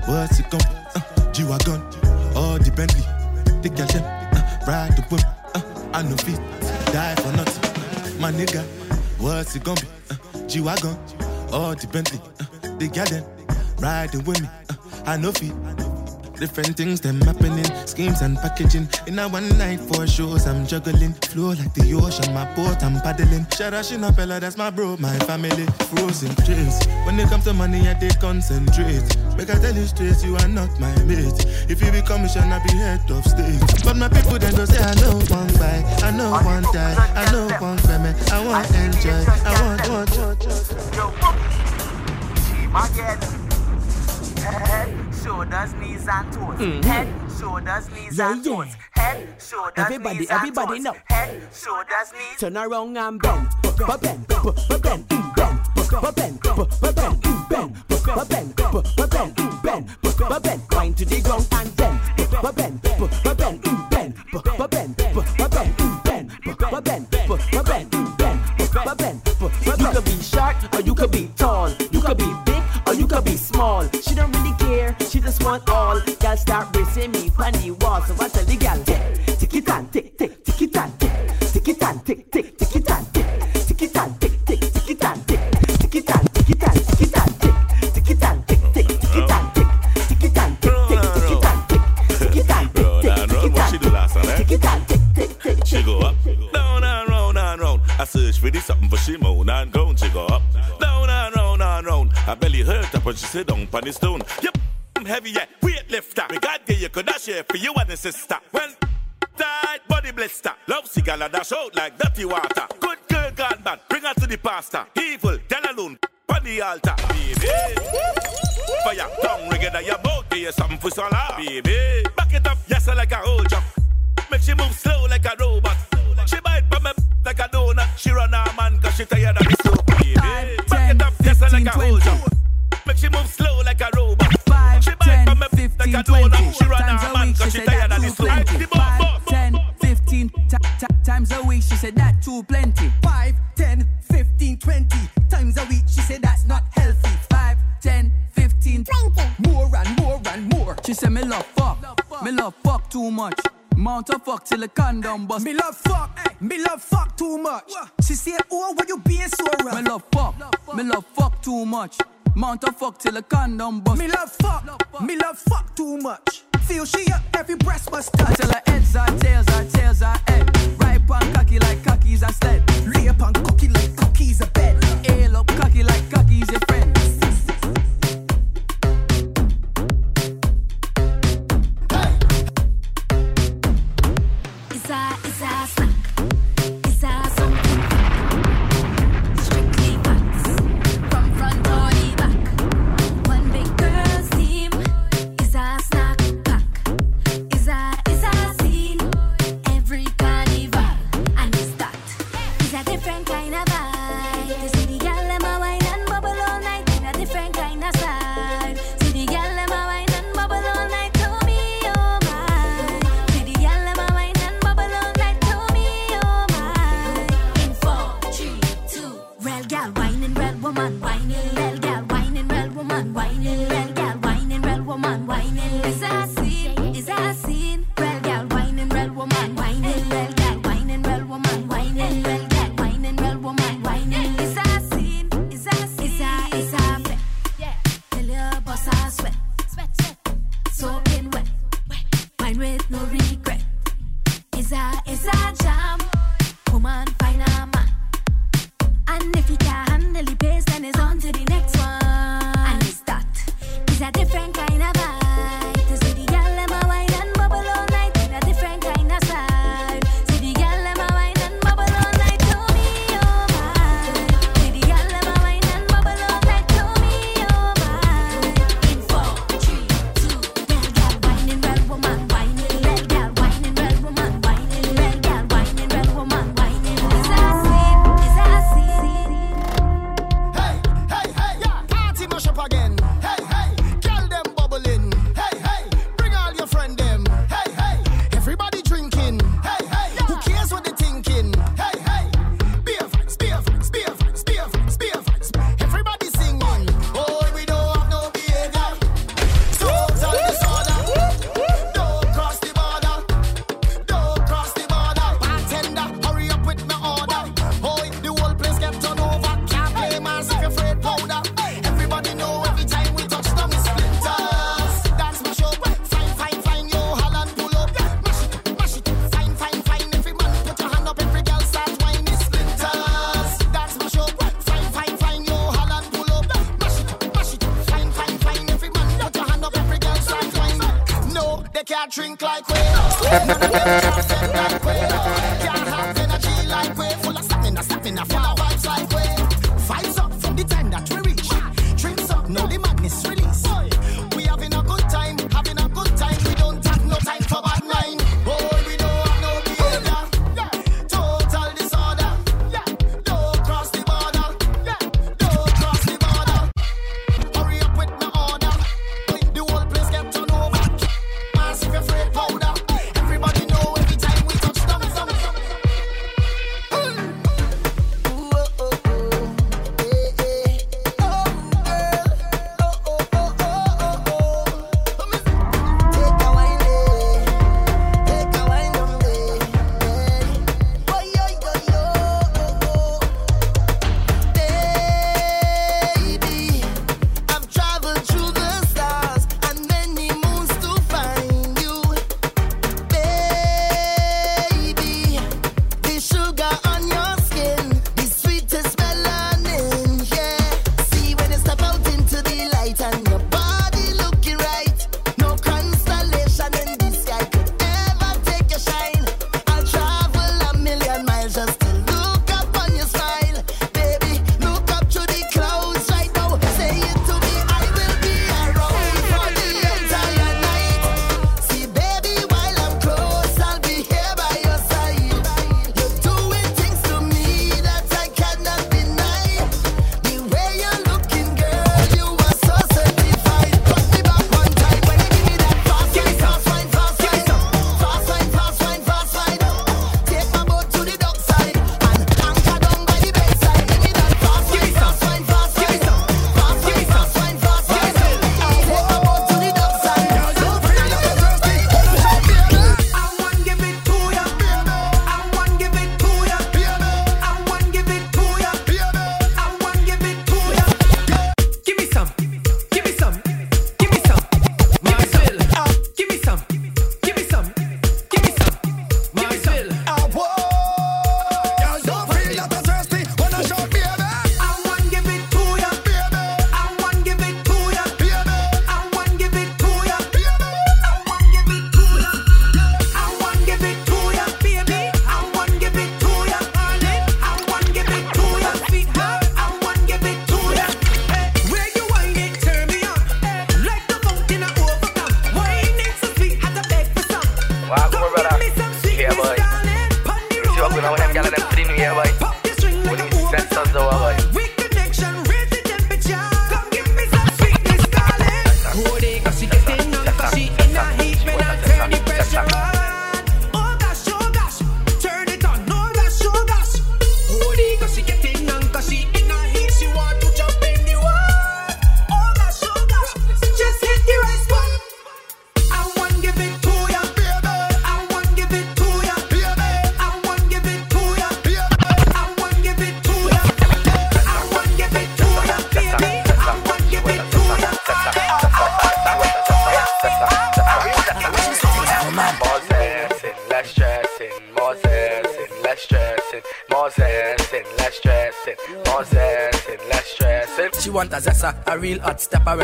what's it be? Uh, G-Wagon, all the Bentley, the girl them, uh, ride the whip, uh, I no fit, die for nothing. My nigga, what's it gonna be? Uh, G-Wagon, all the Bentley, uh, the girl them, riding with me, uh, I no fit. Different things them happening, schemes and packaging. In a one night for shows, I'm juggling. Flow like the ocean, my boat, I'm paddling. Sharashina Bella, that's my bro, my family. Frozen dreams. When it comes to money, I they concentrate. Make I tell you straight, you are not my mate. If you be commission, I be head of state. But my people then go say, I know one buy, I know one die, I know one payment. I want enjoy, I want, want, want. Again. Head, shoulders, knees and toes. Mhm. Head, shoulders, knees Yeah, and yeah. toes. Head, shoulders, Everybody, knees everybody and know. toes. Head, shoulders, knees. Turn around and bend, bend, bend, bend, bend, bend, bend, but bend, but bend, mm, bend, but bend, wind to the ground and bend, bend, bend, bend, bend, bend, bend, bend, bend, bend, bend, You could be short or you could be tall, you could be big or you could be small. She don't really care, just want all. Girl start bracing me on the wall, so I tell the girl, tick it and tick, tick, tick it and tick, tick it and tick, tick, tick it and tick, tick it and tick, tick, tick it and tick, tick it and tick it and tick it and tick, tick it and tick, tick, tick it and tick, tick it and tick, tick, tick it and tick, tick it and tick, tick, tick it and do last time, eh? tick tick, tick, tick. She go up, down and round and round. I search for the something for she moan and groan. She go up, down and round and round. Her belly hurt up when she sit down on the stone. Yep, I'm heavy yeah, weight lifter. Me God give you could I share for you and the sister. Well, tight body blister. Love cigar and dash out like dirty water. Good girl God man, bring her to the pastor. Evil, tell alone, on the altar. Baby, fire, tongue it your boat. Give you something for swallow. Baby, back it up, yes, like a whole jump. Make she move slow like a robot. She bite from me like a donut. She run her man cause she tired of the soap. Baby, back it up, yes, like a whole jump. Make she move slow like a robot. She bite from me a donut. She run her man cause she tired of the soap. The boss, boss, 10, 15 ti- ti- times a week. She said that too plenty. 5, 10, 15, 20 times a week. She said that's not healthy. 5, 10, 15, 20. More and more and more. She said me love fuck. Me love fuck too much. Mount a fuck till the condom bust. Me love fuck. Me love fuck too much. She said, oh, why you being so rough? Me love fuck. Me love fuck too much. Mount a fuck till the condom bust. Me love fuck. Me love fuck too much. Feel she up, every breast must touch. Till her heads are tails are tails are head. Right on cocky like cocky's a sled. Lay up on cocky like cocky's a bed. Ale up cocky like cocky's your friend.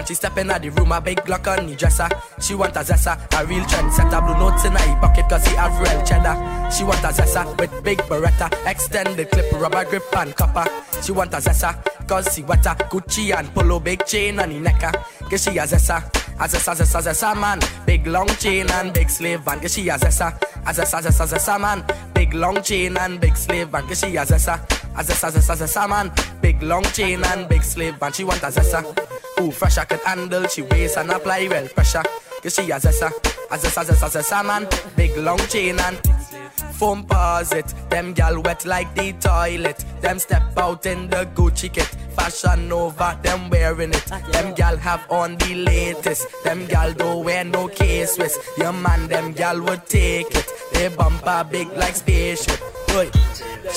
When she step in the room, a big Glock on the dresser. She want a zessa, a real trendsetter, blue notes in her pocket cause he have real cheddar. She want a zessa with big beretta, extended clip, rubber grip and copper. She want a zessa cause she wetter, Gucci and polo, big chain on the necker. Cause she a zessa, a zessa, zessa, man, big long chain and big slave van. Cause she a zessa, a zessa, zessa, man, big long chain and big slave van. Cause she a zessa, a zessa, zessa, man, big long chain and big slave van. She want a zessa, who fresh I can handle, she waist and apply well pressure. Cause she a zessa, a zessa, zessa, zessa man, big long chain and foam it. Them gal wet like the toilet. Them step out in the Gucci kit. Fashion over, them wearing it. Them gal have on the latest. Them gal don't wear no case with. Your man, them gal would take it. They bumper big like spaceship.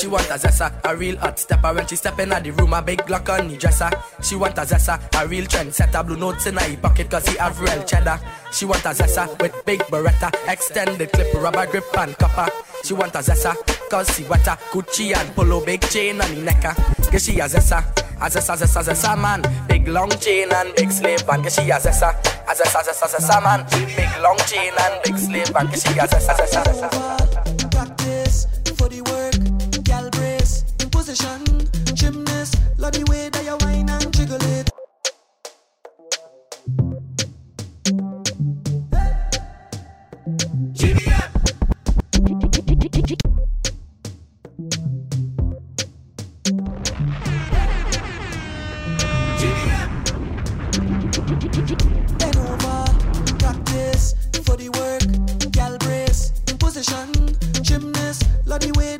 She want a zessa, a real hot stepper when she step in the room, a big Glock on the dresser. She want a zessa, a real trendsetter, blue notes in her pocket cause he have real cheddar. She want a zessa with big beretta, extended clip, rubber grip and copper. She want a zessa, cause she wetter, Gucci and polo, big chain on the necker. Cause she a zessa, a zessa, zessa, zessa man, big long chain and big slave van. Cause she a zessa, a zessa, zessa, zessa man, big long chain and big slave van. Cause she a zessa, zessa, zessa. Practice position, gymnast, love the way that you whine and jiggle it. Practice for the work, brace in position, gymnast, love the way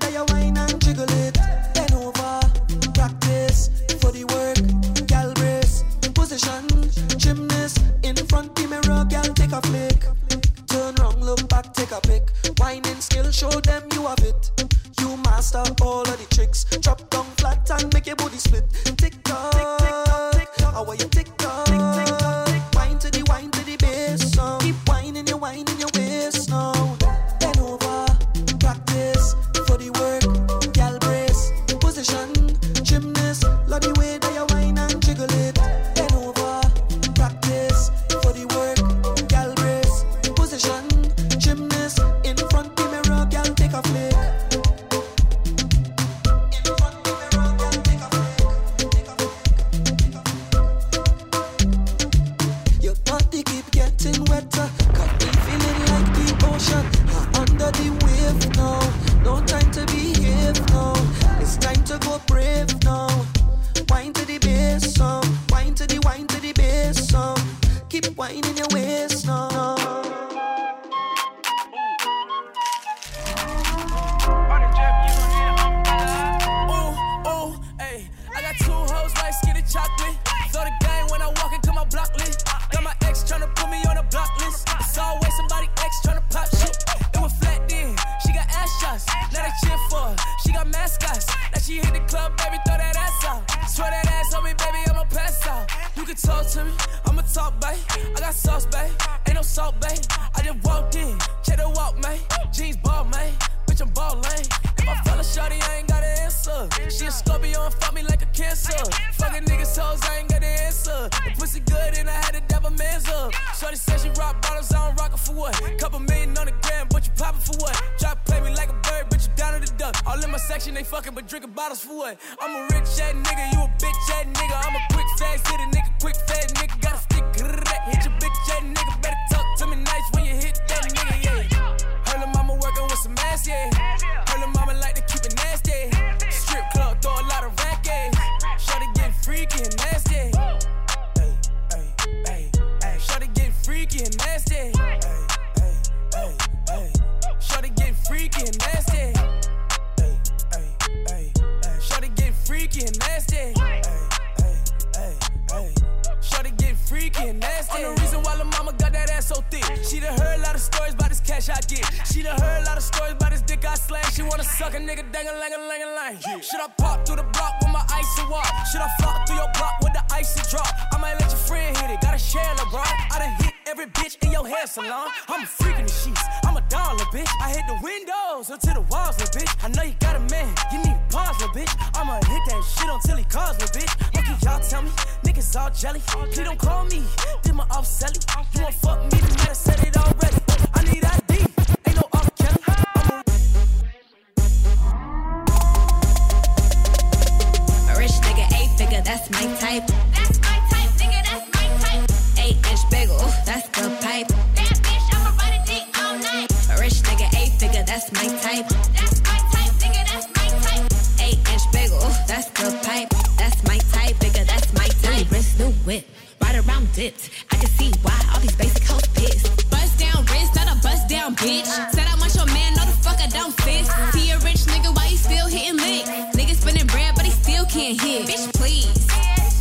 Don't. See a rich nigga, why he still hitting licks? Nigga spinning bread, but he still can't hit. Bitch, please.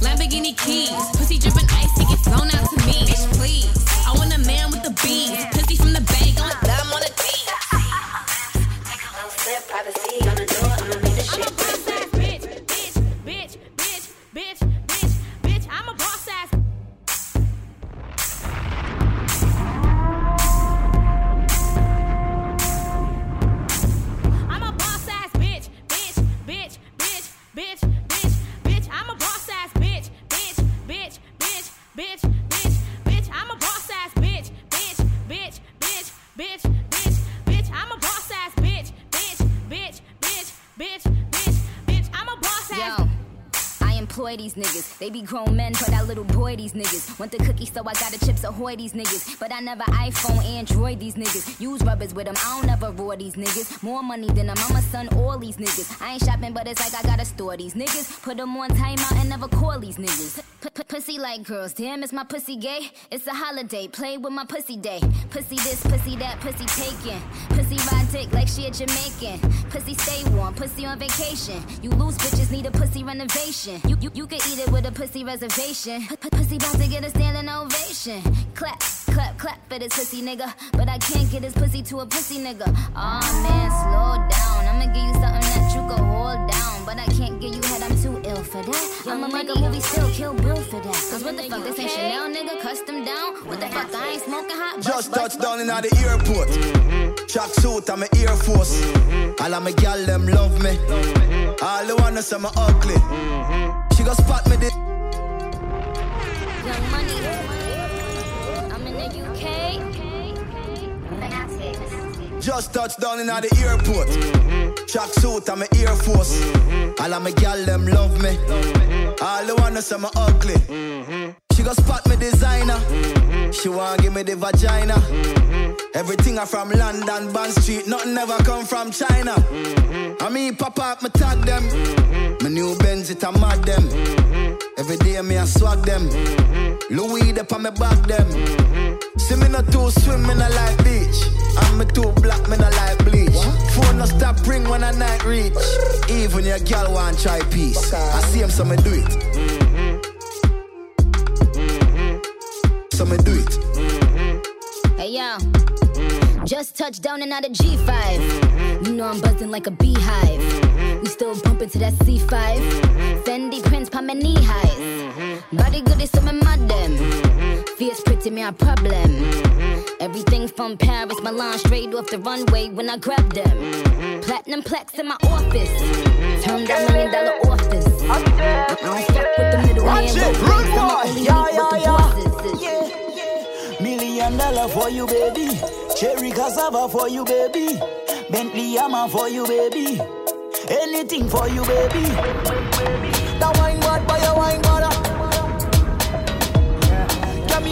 Lamborghini keys, pussy dripping ice, he get flown out to grown men, but that little boy these niggas. Want the cookie, so I got the chips ahoy these niggas. But I never iPhone, Android these niggas. Use rubbers with them, I don't ever roar these niggas. More money than a mama, son, all these niggas. I ain't shopping, but it's like I gotta store these niggas. Put them on timeout and never call these niggas. Pussy like girls, damn, is my pussy gay? It's a holiday, play with my pussy day. Pussy this, pussy that, pussy taken. Pussy ride dick like she a Jamaican. Pussy stay warm, pussy on vacation. You lose bitches need a pussy renovation. You you, you could eat it with a pussy reservation. P- pussy about to get a standing ovation. Clap, clap, clap for this pussy nigga. But I can't get this pussy to a pussy nigga. Aw man, slow down. I'ma give you something that you can hold down. But I can't give you head, I'm too ill for that. I'ma make a movie still kill Bill for that. Cause what the fuck, this ain't Chanel nigga, custom down. What the fuck, I ain't smoking hot. Just touched down in the airport. Track suit, I'm a Air Force. All of my gal them love me. All the wanna say me ugly. She gon' spot me this. Just touched down in the airport. Mm-hmm. Track suit, I'm a Air Force. Mm-hmm. All of my gal them love me. All the wanna say me ugly. Mm-hmm. She go spot me designer. Mm-hmm. She want give me the vagina. Mm-hmm. Everything I from London, Bond Street. Nothing ever come from China. Mm-hmm. I mean, pop up, me tag them. My new Benz, it a mad them. Every day me I swag them. Louis, they on me back them. See me not too swim, me not like beach. And me too black, me not like bleach. Phone no stop ring when I night reach. Even your girl want try peace. I see him, so me do it. So me do it. Mm-hmm. Hey yo. Mm-hmm. Just touched down and out of G5. Mm-hmm. You know I'm buzzing like a beehive. Mm-hmm. We still bumping to that C5. Fendi prints pa my knee highs. Body good is some mad them. Fierce pretty me a problem. Mm-hmm. Everything from Paris, Milan, straight off the runway when I grab them. Mm-hmm. Platinum plaques in my office. Turn that million dollar office. I don't fuck with the middleman. Watch it, but rude I'ma boy. Yeah, meet the yeah, yeah. Million dollar for you, baby. Cherry cassava for you, baby. Bentley Hammer for you, baby. Anything for you, baby. The wine god by your wine god.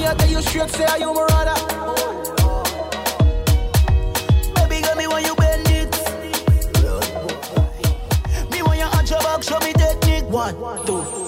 Here, tell you straight, say you my brother. Baby, get me when you bend it. Me when you arch your back, show me technique. One, two,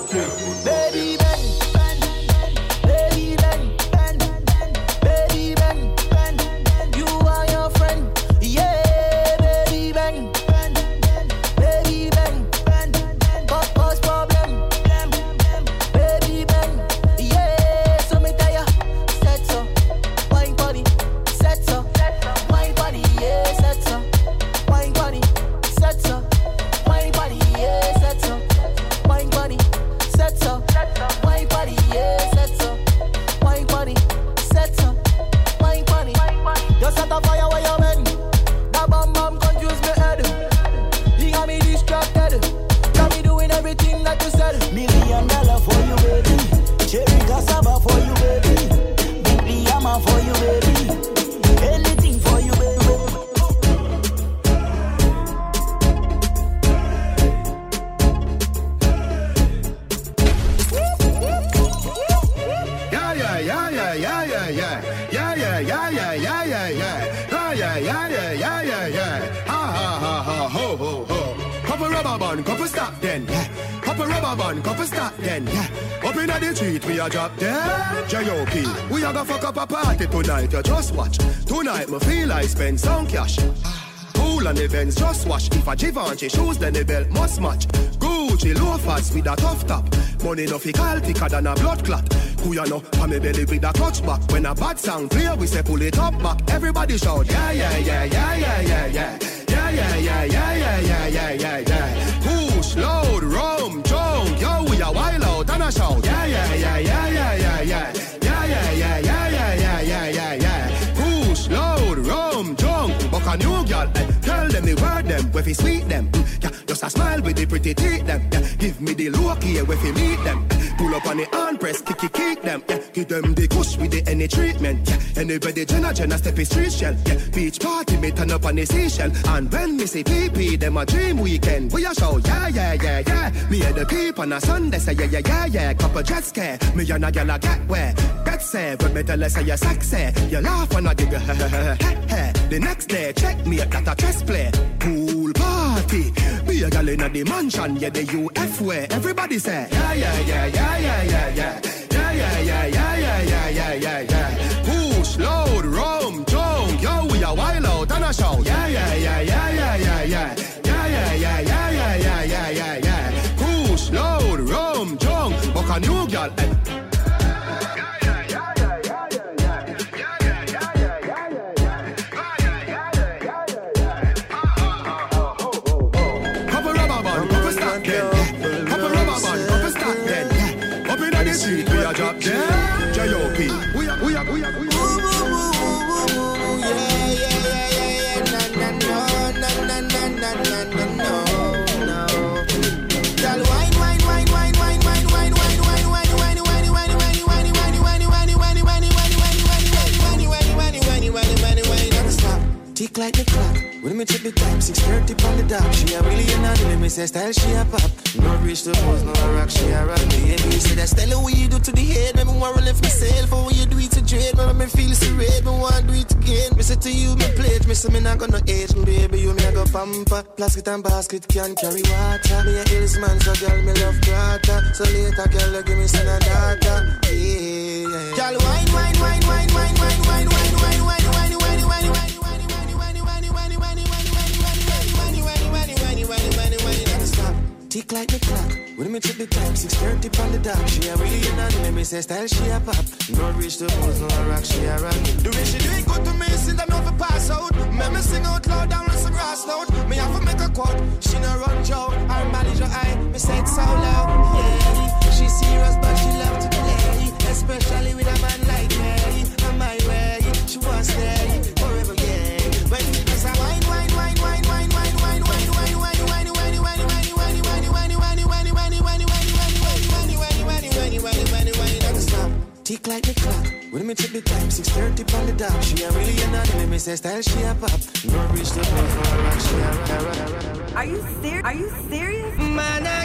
Givenchy shoes, then the belt must match. Gucci loafers with a tough top. Money no fi call thicker than a blood clot. Who ya know? Pa me belly with a clutch back. When a bad sound clear, we say pull it up back. Everybody shout, yeah, yeah, yeah, yeah, yeah, yeah, yeah. Yeah, yeah, yeah, yeah, yeah, yeah, yeah, yeah, yeah. Push, load, rum, junk. Yo, we a wild out and a shout. Yeah, yeah, yeah, yeah, yeah, yeah, yeah. Yeah, yeah, yeah, yeah, yeah, yeah, yeah, yeah, yeah. Push, load, rum, junk. Buck a new girl, eh. The word them, where fi sweet them. Yeah, just a smile with the pretty teeth them. Yeah, give me the look here, where fi meet them. Pull up on the hand press, kick, kick, kick them. Yeah, give them the kush with the any treatment. Yeah, anybody Jenna Jenna step is street shell. Yeah, beach party me turn up on the seashell. And when me say PP, them a dream weekend. We a show, yeah, yeah, yeah, yeah. Me and the peep on a Sunday say yeah, yeah, yeah, yeah. Couple jet scare, me and a gal a get where. Get say, when me tell her say you sexy. You laugh when I giggle, The next day, check me at that a chess play. Pool party. Be a gal in a the mansion, yeah, the UF way. Everybody say, yeah, yeah, yeah, yeah, yeah, yeah, yeah. Yeah, yeah, yeah, yeah, yeah, yeah, yeah, yeah. Push, load, rum, junk. Yo, we a wild out and a shout. Yeah, yeah, yeah, yeah, yeah, yeah, yeah. Yeah, yeah, yeah, yeah, yeah, yeah, yeah. Push, load, rum, junk. Buck a new gal. When me check the time, 6.30 on the dot. She a million and let me say style she a pop. No reach the pose, no rock, she a rock me. And me say that style what you do to the head. Me want to lift myself, or what you do it to dread. Me me feel so red, me want do it again. Me say to you, me pledge. Me say me not gonna age, me baby, you me a go pamper. Plastic and basket can carry water. Me a hills man, so girl me love grata. So later, girl, give me son a daughter. Yeah, yeah. Girl, wine, wine, wine, wine, wine, wine, wine, wine, wine, wine, like the clock. When me check the time, 6.30 on the dot. She a really and let me say style she a pop. No reach the pose, no rock, she a rock. The way she do it good to me, since I'm pass out. Me me sing out loud down on some grass note. Me have to make a quote. She no run Joe, her manager eye. Me say it so loud, yeah. She serious but she love to play, especially with a man like me. On my way, she wants stay forever, yeah. When cause I Tick like the clock. When me check the time, 6.30 on the dot. She a really an me say style she a pop. No reach the point for a rock, she a rock. Are you serious? Are you serious? Man, I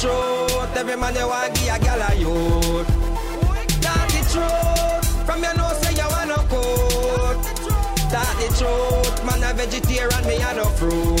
truth, every man you want give a gal a youth. Start the truth from your nose say you want no coat. Start the truth, man a vegetarian, me a no fruit.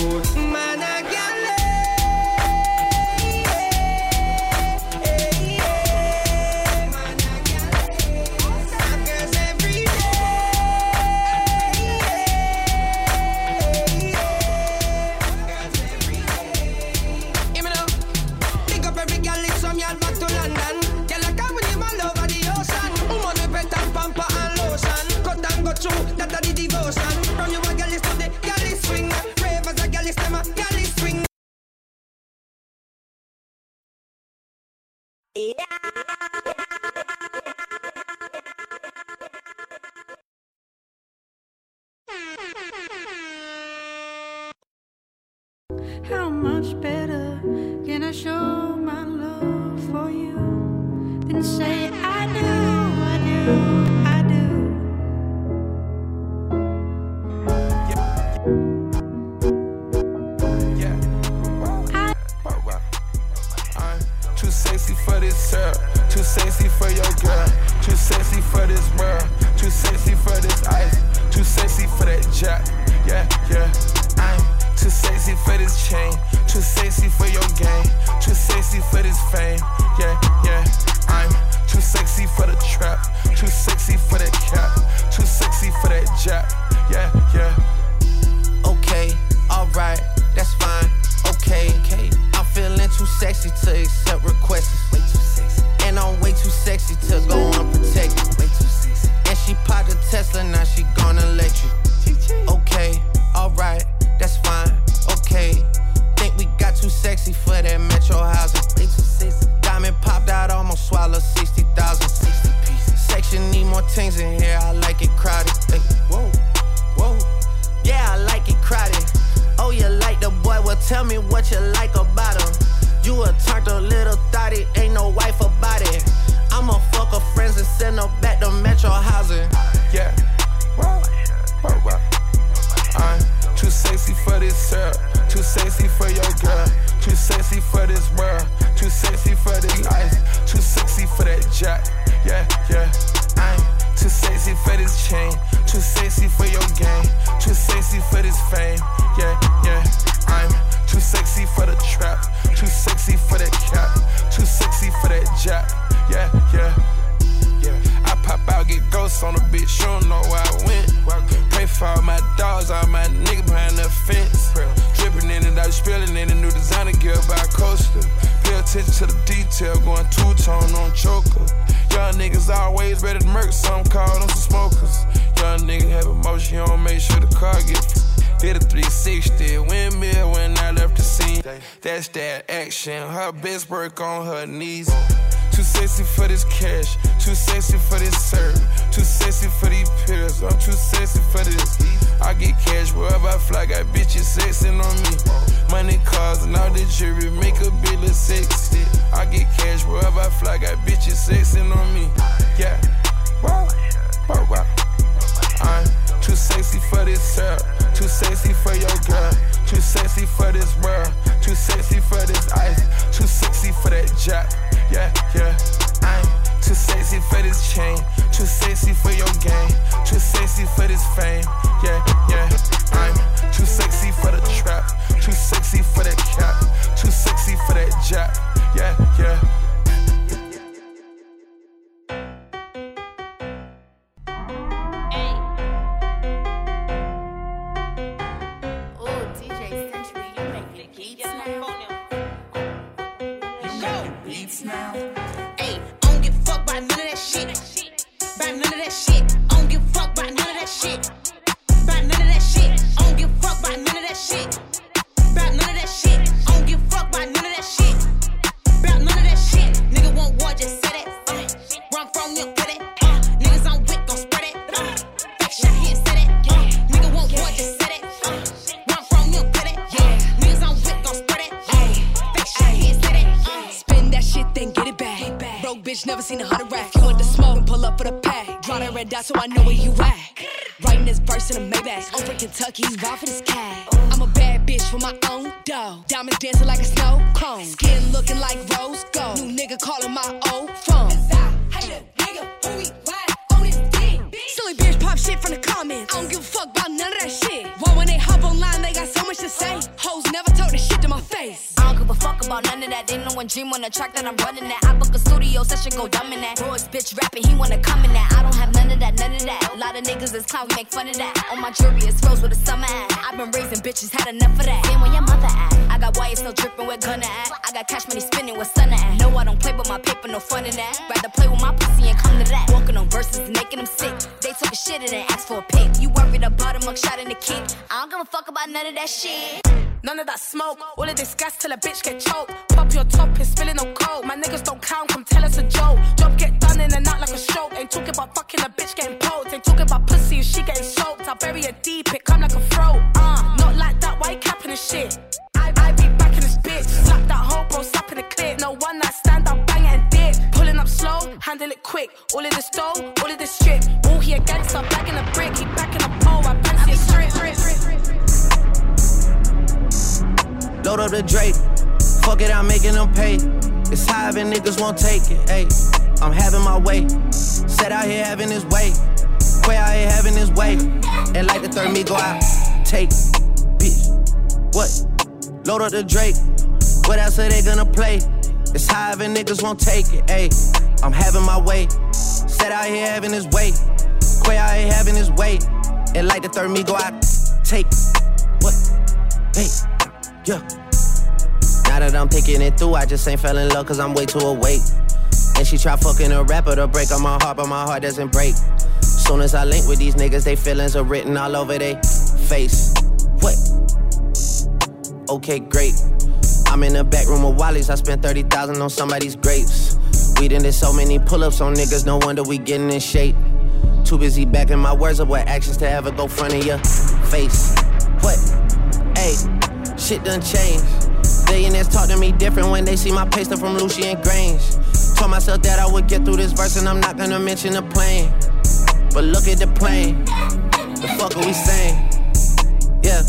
Quick. All this dough, all this strip. All gangster, back in a brick, he back in a pole. I fancy strip. Load up the Drake. Fuck it, I'm making them pay. It's high and niggas won't take it. Ayy, I'm having my way. Set out here having his way. Quay out here having his way. And like the third me go out. Take, bitch. What? Load up the Drake. What else are they gonna play? It's high and niggas won't take it. Ayy, I'm having my way. Set out here having his way. Quay out here having his way. And like the third me go out. Take, what? Hey, yeah. Now that I'm picking it through, I just ain't fell in love cause I'm way too awake. And she try fucking a rapper to break on my heart, but my heart doesn't break. Soon as I link with these niggas, they feelings are written all over their face. What? Okay, great. I'm in the back room with Wally's. I spent 30,000 on somebody's grapes. We done did so many pull-ups on niggas, no wonder we getting in shape. Too busy backing my words up with actions to ever go front of your face. What? Hey, shit done changed. Billionaires talk to me different when they see my paste from Lucian Grainge. Told myself that I would get through this verse and I'm not gonna mention the plane. But look at the plane. The fuck are we saying? Yeah.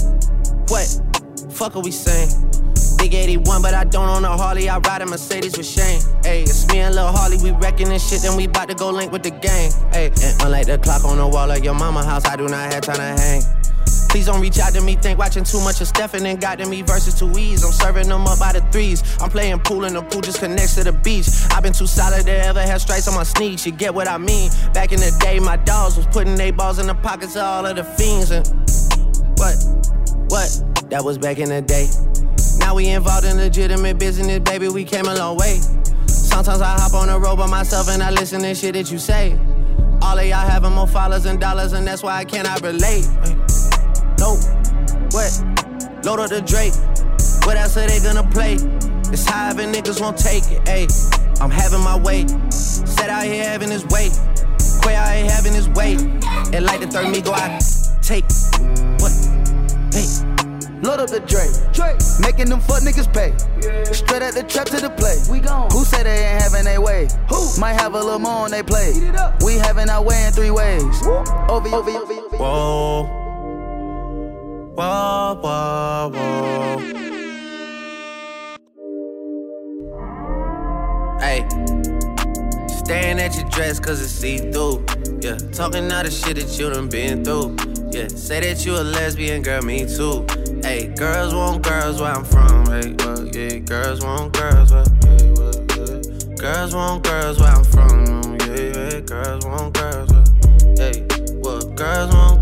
What? Fuck are we saying? Big 81, but I don't own a Harley. I ride a Mercedes with Shane. Ayy, it's me and Lil Harley. We wrecking this shit, then we bout to go link with the gang. Ayy, and unlike the clock on the wall of your mama house, I do not have time to hang. Please don't reach out to me, think watching too much of Stephen and got to me versus too E's. I'm serving them up by the threes. I'm playing pool and the pool just connects to the beach. I've been too solid to ever have stripes on my sneaks. You get what I mean? Back in the day, my dogs was putting their balls in the pockets of all of the fiends. And what? What? That was back in the day. Now we involved in legitimate business, baby. We came a long way. Sometimes I hop on the road by myself and I listen to shit that you say. All of y'all having more followers and dollars, and that's why I cannot relate. No, what? Load up the Drake. What else are they gonna play? It's and niggas won't take it. Ayy, I'm having my way. Set out here having his way. Quay out here having his way. And like the third me go out. Take. Load up the Drake. Making them fuck niggas pay. Straight at the trap to the play. We gone. Who said they ain't having their way? Who? Might have a little more on they play. We having our way in three ways. Over, over, over. Whoa. Whoa, whoa, whoa. Hey. Staring at your dress cause it's see through. Yeah. Talking all the shit that you done been through. Yeah. Say that you a lesbian, girl, me too. Hey, girls want girls where I'm from. Hey, well, yeah, girls want girls where, yeah, well, yeah. Girls want girls where I'm from. Yeah, yeah, girls want girls where, hey, well, girls want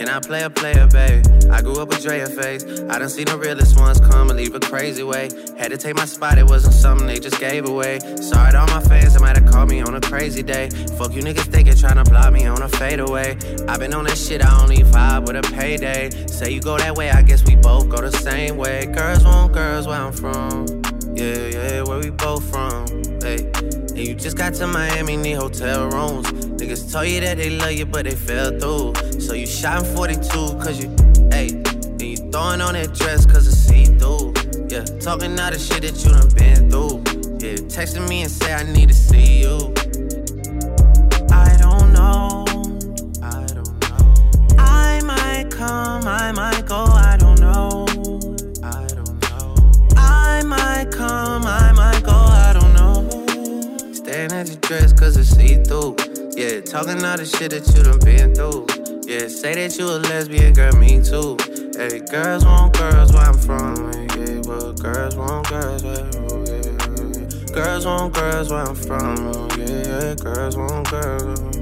can I play a player, babe? I grew up with Drea face. I done seen the realest ones come and leave a crazy way. Had to take my spot, it wasn't something they just gave away. Sorry to all my fans, they might have called me on a crazy day. Fuck you niggas thinking, trying to block me on a fadeaway. i been on that shit, I only vibe with a payday. Say you go that way, I guess we both go the same way. Girls want girls where I'm from. Yeah, yeah, where we both from. Hey. And you just got to Miami, need hotel rooms. Niggas told you that they love you, but they fell through. So you shot in 42, cause you, hey, and you throwing on that dress, cause it's see through. Yeah, talking all the shit that you done been through. Yeah, texting me and say I need to see Yeah, talking all the shit that you done been through. Yeah, say that you a lesbian, girl, me too. Hey, girls want girls where I'm from. Yeah, well, girls want girls where yeah. Girls want girls where I'm from. Yeah, yeah, girls want girls.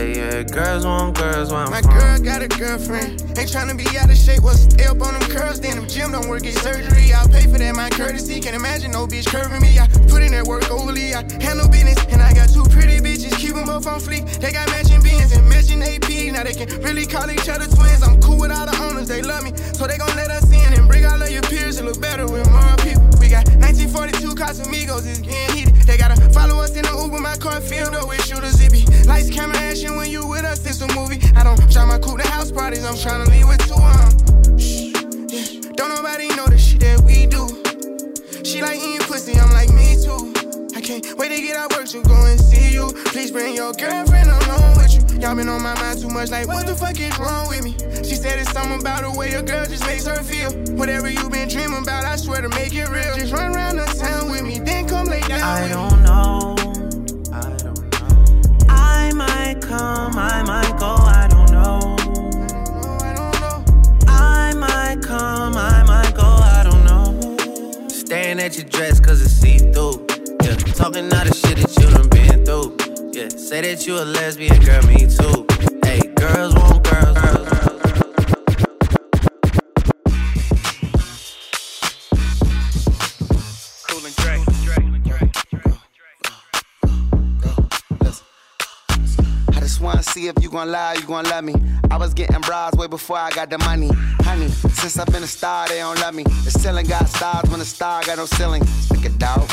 Yeah, girls want girls I'm My from. girl got a girlfriend. Ain't tryna be out of shape. What's stay up on them curls? Then them gym don't work, get surgery. I'll pay for that, my courtesy. Can't imagine no bitch curving me. I put in that work overly. I handle business. And I got two pretty bitches. Keep them both on fleek. They got matching beans and matching AP. Now they can really call each other twins. I'm cool with all the owners. They love me. So they gon' let us in and bring all of your peers to look better with more people. We got 1942 Casamigos. It's getting heated. They gotta follow us in the Uber. My car filled up with shooters. It be lights, camera, action when you with us. It's a movie. I don't try my cool to house parties. I'm tryna leave with two of. Shh, yeah. Don't nobody know the shit that we do. She like eating pussy. I'm like me too. Can't wait to get out work to go and see you. Please bring your girlfriend along with you. Y'all been on my mind too much, like what the fuck is wrong with me? She said it's something about the way a girl just makes her feel. Whatever you been dreaming about, I swear to make it real. Just run around the town with me, then come lay down I don't know. I don't know. I might come, I might go, I don't know. I don't know. I don't know. I might come, I might go, I don't know. Staring at your dress cause it's see through. Yeah, talking all the shit that you done been through. Yeah, say that you a lesbian, girl, me too. Hey, girls want girls, girls, girls. Cool and Dre. I just wanna see if you gon' lie, you gon' love me. I was getting bras way before I got the money. Honey, since I've been a star, they don't love me. The ceiling got stars when the star got no ceiling. Stick it out,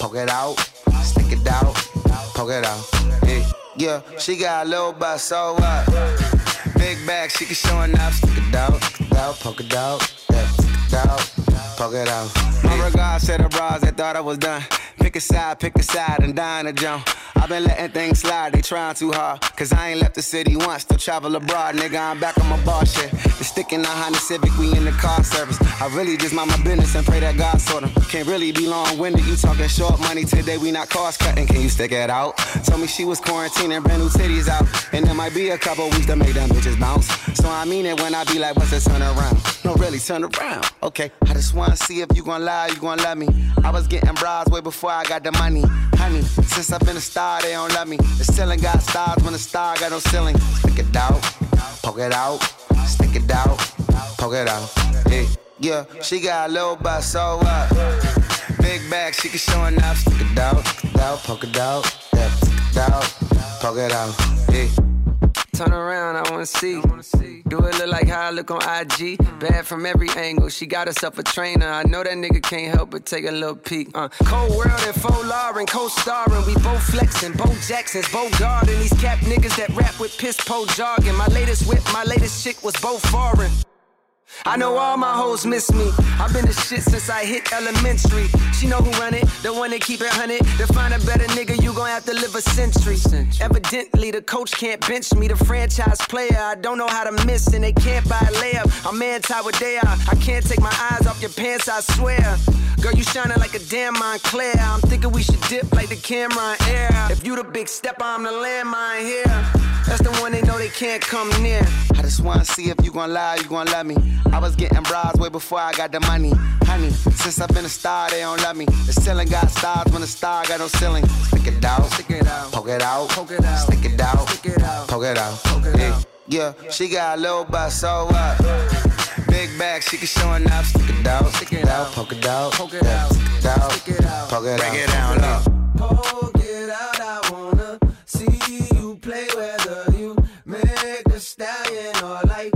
poke it out, stick it out, poke it out. Yeah, yeah, she got a little butt, so what? Big bag, she can show enough. Stick it out, stick it out, poke it out, yeah, stick it out, poke it out. My regards to the bras that thought I was done. Pick a side, pick a side, and dine a jump. I've been letting things slide, they trying too hard. Cause I ain't left the city once, still travel abroad. Nigga, I'm back on my bar shit. The stick in the Civic, we in the car service. I really just mind my business and pray that God sort 'em. Can't really be long winded, you talking short money today, we not cost cutting. Can you stick it out? Told me she was quarantining, brand new titties out. And there might be a couple weeks to make them bitches bounce. So I mean it when I be like, what's the turn around? No, really, turn around. Okay, I just wanna see if you gon' lie, you gon' love me. I was getting bras way before I got the money. Honey, since I've been a star, they don't love me. The ceiling got stars when the star got no ceiling. Stick it out, poke it out, stick it out, poke it out. Yeah, yeah, she got a little butt, so what? Big bag, she can show enough. Stick it out, stick it out, poke it out, stick it out, poke it out. Yeah. Turn around, I wanna see. Do it look like how I look on IG? Bad from every angle. She got herself a trainer. I know that nigga can't help but take a little peek. Uh, cold world and faux Lauren, co-starring. We both flexing, Bo Jackson's, Bo guarding. These cap niggas that rap with piss po jargon. My latest whip, my latest chick was both foreign. I know all my hoes miss me. I've been the shit since I hit elementary. She know who run it, the one that keep it hunted. To find a better nigga, you gon' have to live a century. Evidently, the coach can't bench me. The franchise player, I don't know how to miss, and they can't buy a layup. I'm anti what they are. I can't take my eyes off your pants, I swear. Girl, you shining like a damn Montclair. I'm thinking we should dip like the camera in air. If you the big stepper, I'm the landmine here. That's the one they know they can't come near. I just wanna see if you gon' lie, you gon' love me. I was getting bras way before I got the money. Honey, since I've been a star, they don't love me. The ceiling got stars when the star got no ceiling. Stick it out, stick it out, poke it out, poke it out, stick it out, stick it out, poke it out. poke it yeah. out. Yeah, she got a little butt, so what? Big bag, she can show enough. Stick it out, stick it out, poke it out, poke it out, stick it out, stick it out, poke it out. break it down low. Poke it out, I wanna see you play whether you make the stallion or like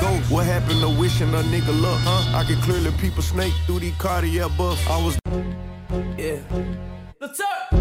Go, what happened to wishing a nigga luck, huh? I can clearly peep a snake through these cardiac buffs. I was. Yeah. Let's up!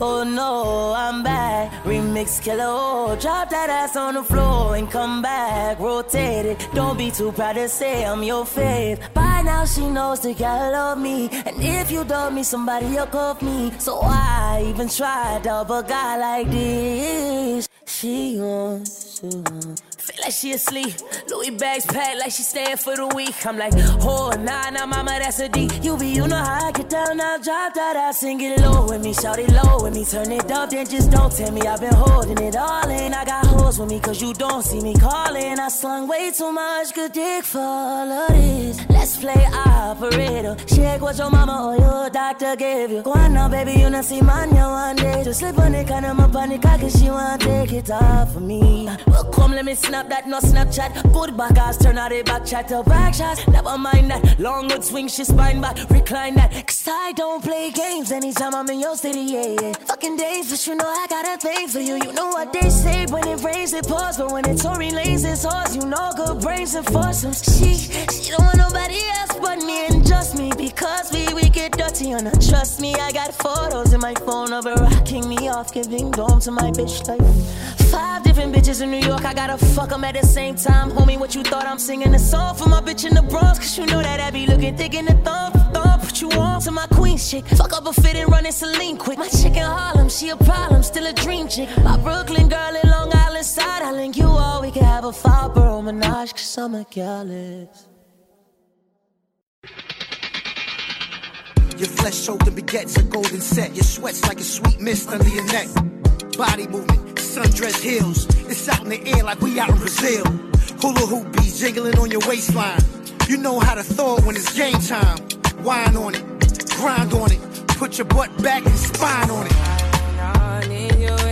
Oh no, I'm back. Remix killer, oh, drop that ass on the floor and come back. Rotate it. Don't be too proud to say I'm your fave. By now she knows that gotta love me. And if you dub me, somebody will cuff me. So why even try to dub a guy like this? She wants to. Feel like she asleep. Louis bags packed like she staying for the week. I'm like, oh, nah, nah, mama, that's a D. You be, you know how I get down, now drop that ass and get low with me. Shout it low with me, turn it up, then just don't tell me I've been holding it all in. I got hoes with me, cause you don't see me calling. I slung way too much good dick for all of this. Let's play operator. Check what your mama or your doctor gave you. Go on now, baby, you not see man, one day. Just slip on it, kind of my panic, cause she wanna take it off of me. Well, come, let me snap that, no Snapchat. Good back ass, turn out a back chat to back shots. Never mind that. Long good swing, she spine back, recline that. Cause I don't play games anytime I'm in your city, yeah, yeah. Fucking days, but you know I got a thing for you. You know what they say when it rains, it pours. But when it's Tory Lanez, it's horse. You know good brains and foursomes. She, she don't want nobody else but me and just me. Because we, we get dirty on her. Trust me, I got photos in my phone of her rocking me off, giving dome to my bitch like five different bitches in New York. I gotta fuck them at the same time. Homie, what you thought I'm singing a song for my bitch in the Bronx? Cause you know that I be looking thick in the thumb. Thumb, put you on to my queen chick. Fuck up a fit and run in Celine quick. My chick in Harlem, she a problem, still a dream chick. My Brooklyn girl in Long Island side. I link you all, we can have a five borough menage. Cause I'm a gallus. Your flesh soaked and begets a golden set. Your sweats like a sweet mist under your neck. Body movement, sundress heels. It's out in the air like we out in Brazil. Hula hoop beats jingling on your waistline. You know how to throw it when it's game time. Wine on it, grind on it. Put your butt back and spine on it.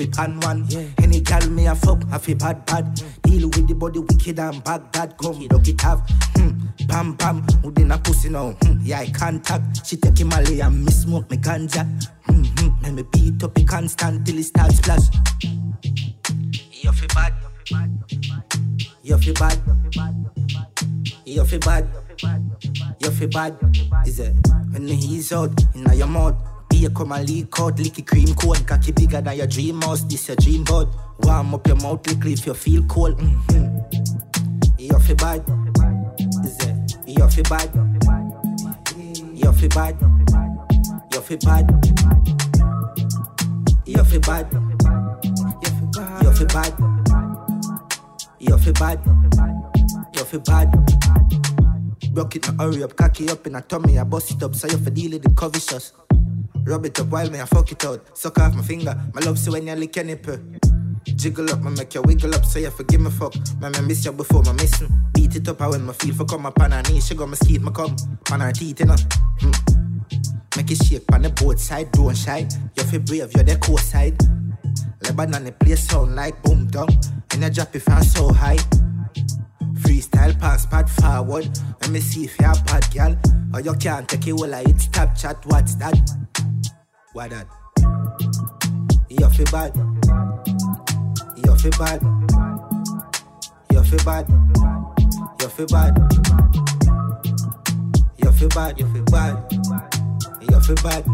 Love it one. Yeah. Any gal me a fuck, I feel bad, bad. Deal with the body wicked and bad, bad. Come, look it have. Hmm. Bam, bam. Who then a pussy now? Hmm. Yeah, I contact. She take him away and me smoke me ganja. Hmm, hmm. And me beat up it constant till it starts splash. You feel bad. You feel bad. You feel bad. You feel bad. Is it? When he's out in your mouth. Beer come and leak out, licky cream coat. Cocky bigger than your dream house. This your dream boat. Warm up your mouth lickly if you feel cold. Mm-hmm. You feel bad. You feel bad. You feel bad. You feel bad. You feel bad. You feel bad. You feel bad. You feel bad. Broke it, now hurry up, cocky up in a tummy, I bust it up, so you feel deal with the cover shots. Rub it up while me I fuck it out. Suck off my finger, my love so when you lick your nipple. Jiggle up, me make you wiggle up, so you forgive me fuck. Man, I miss you before my missing. Beat it up, I when my feel for come up on her knees, she got my skeet, my come. On her teeth, you know. Hmm. Make it shake on the both side, don't shy. You feel brave, you're the coast side. Lebanon, the place sound like boom down. And I drop it from so high. Pass pad forward. Let me see if you're a bad, girl. Or you can't take it well, I hit tap chat. What's that? What that? You feel bad. You feel bad. You feel bad. You feel bad. You feel bad. You feel bad. You feel bad.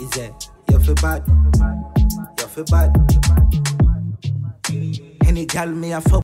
Is it? You feel bad. You feel bad. Any gal me a fuck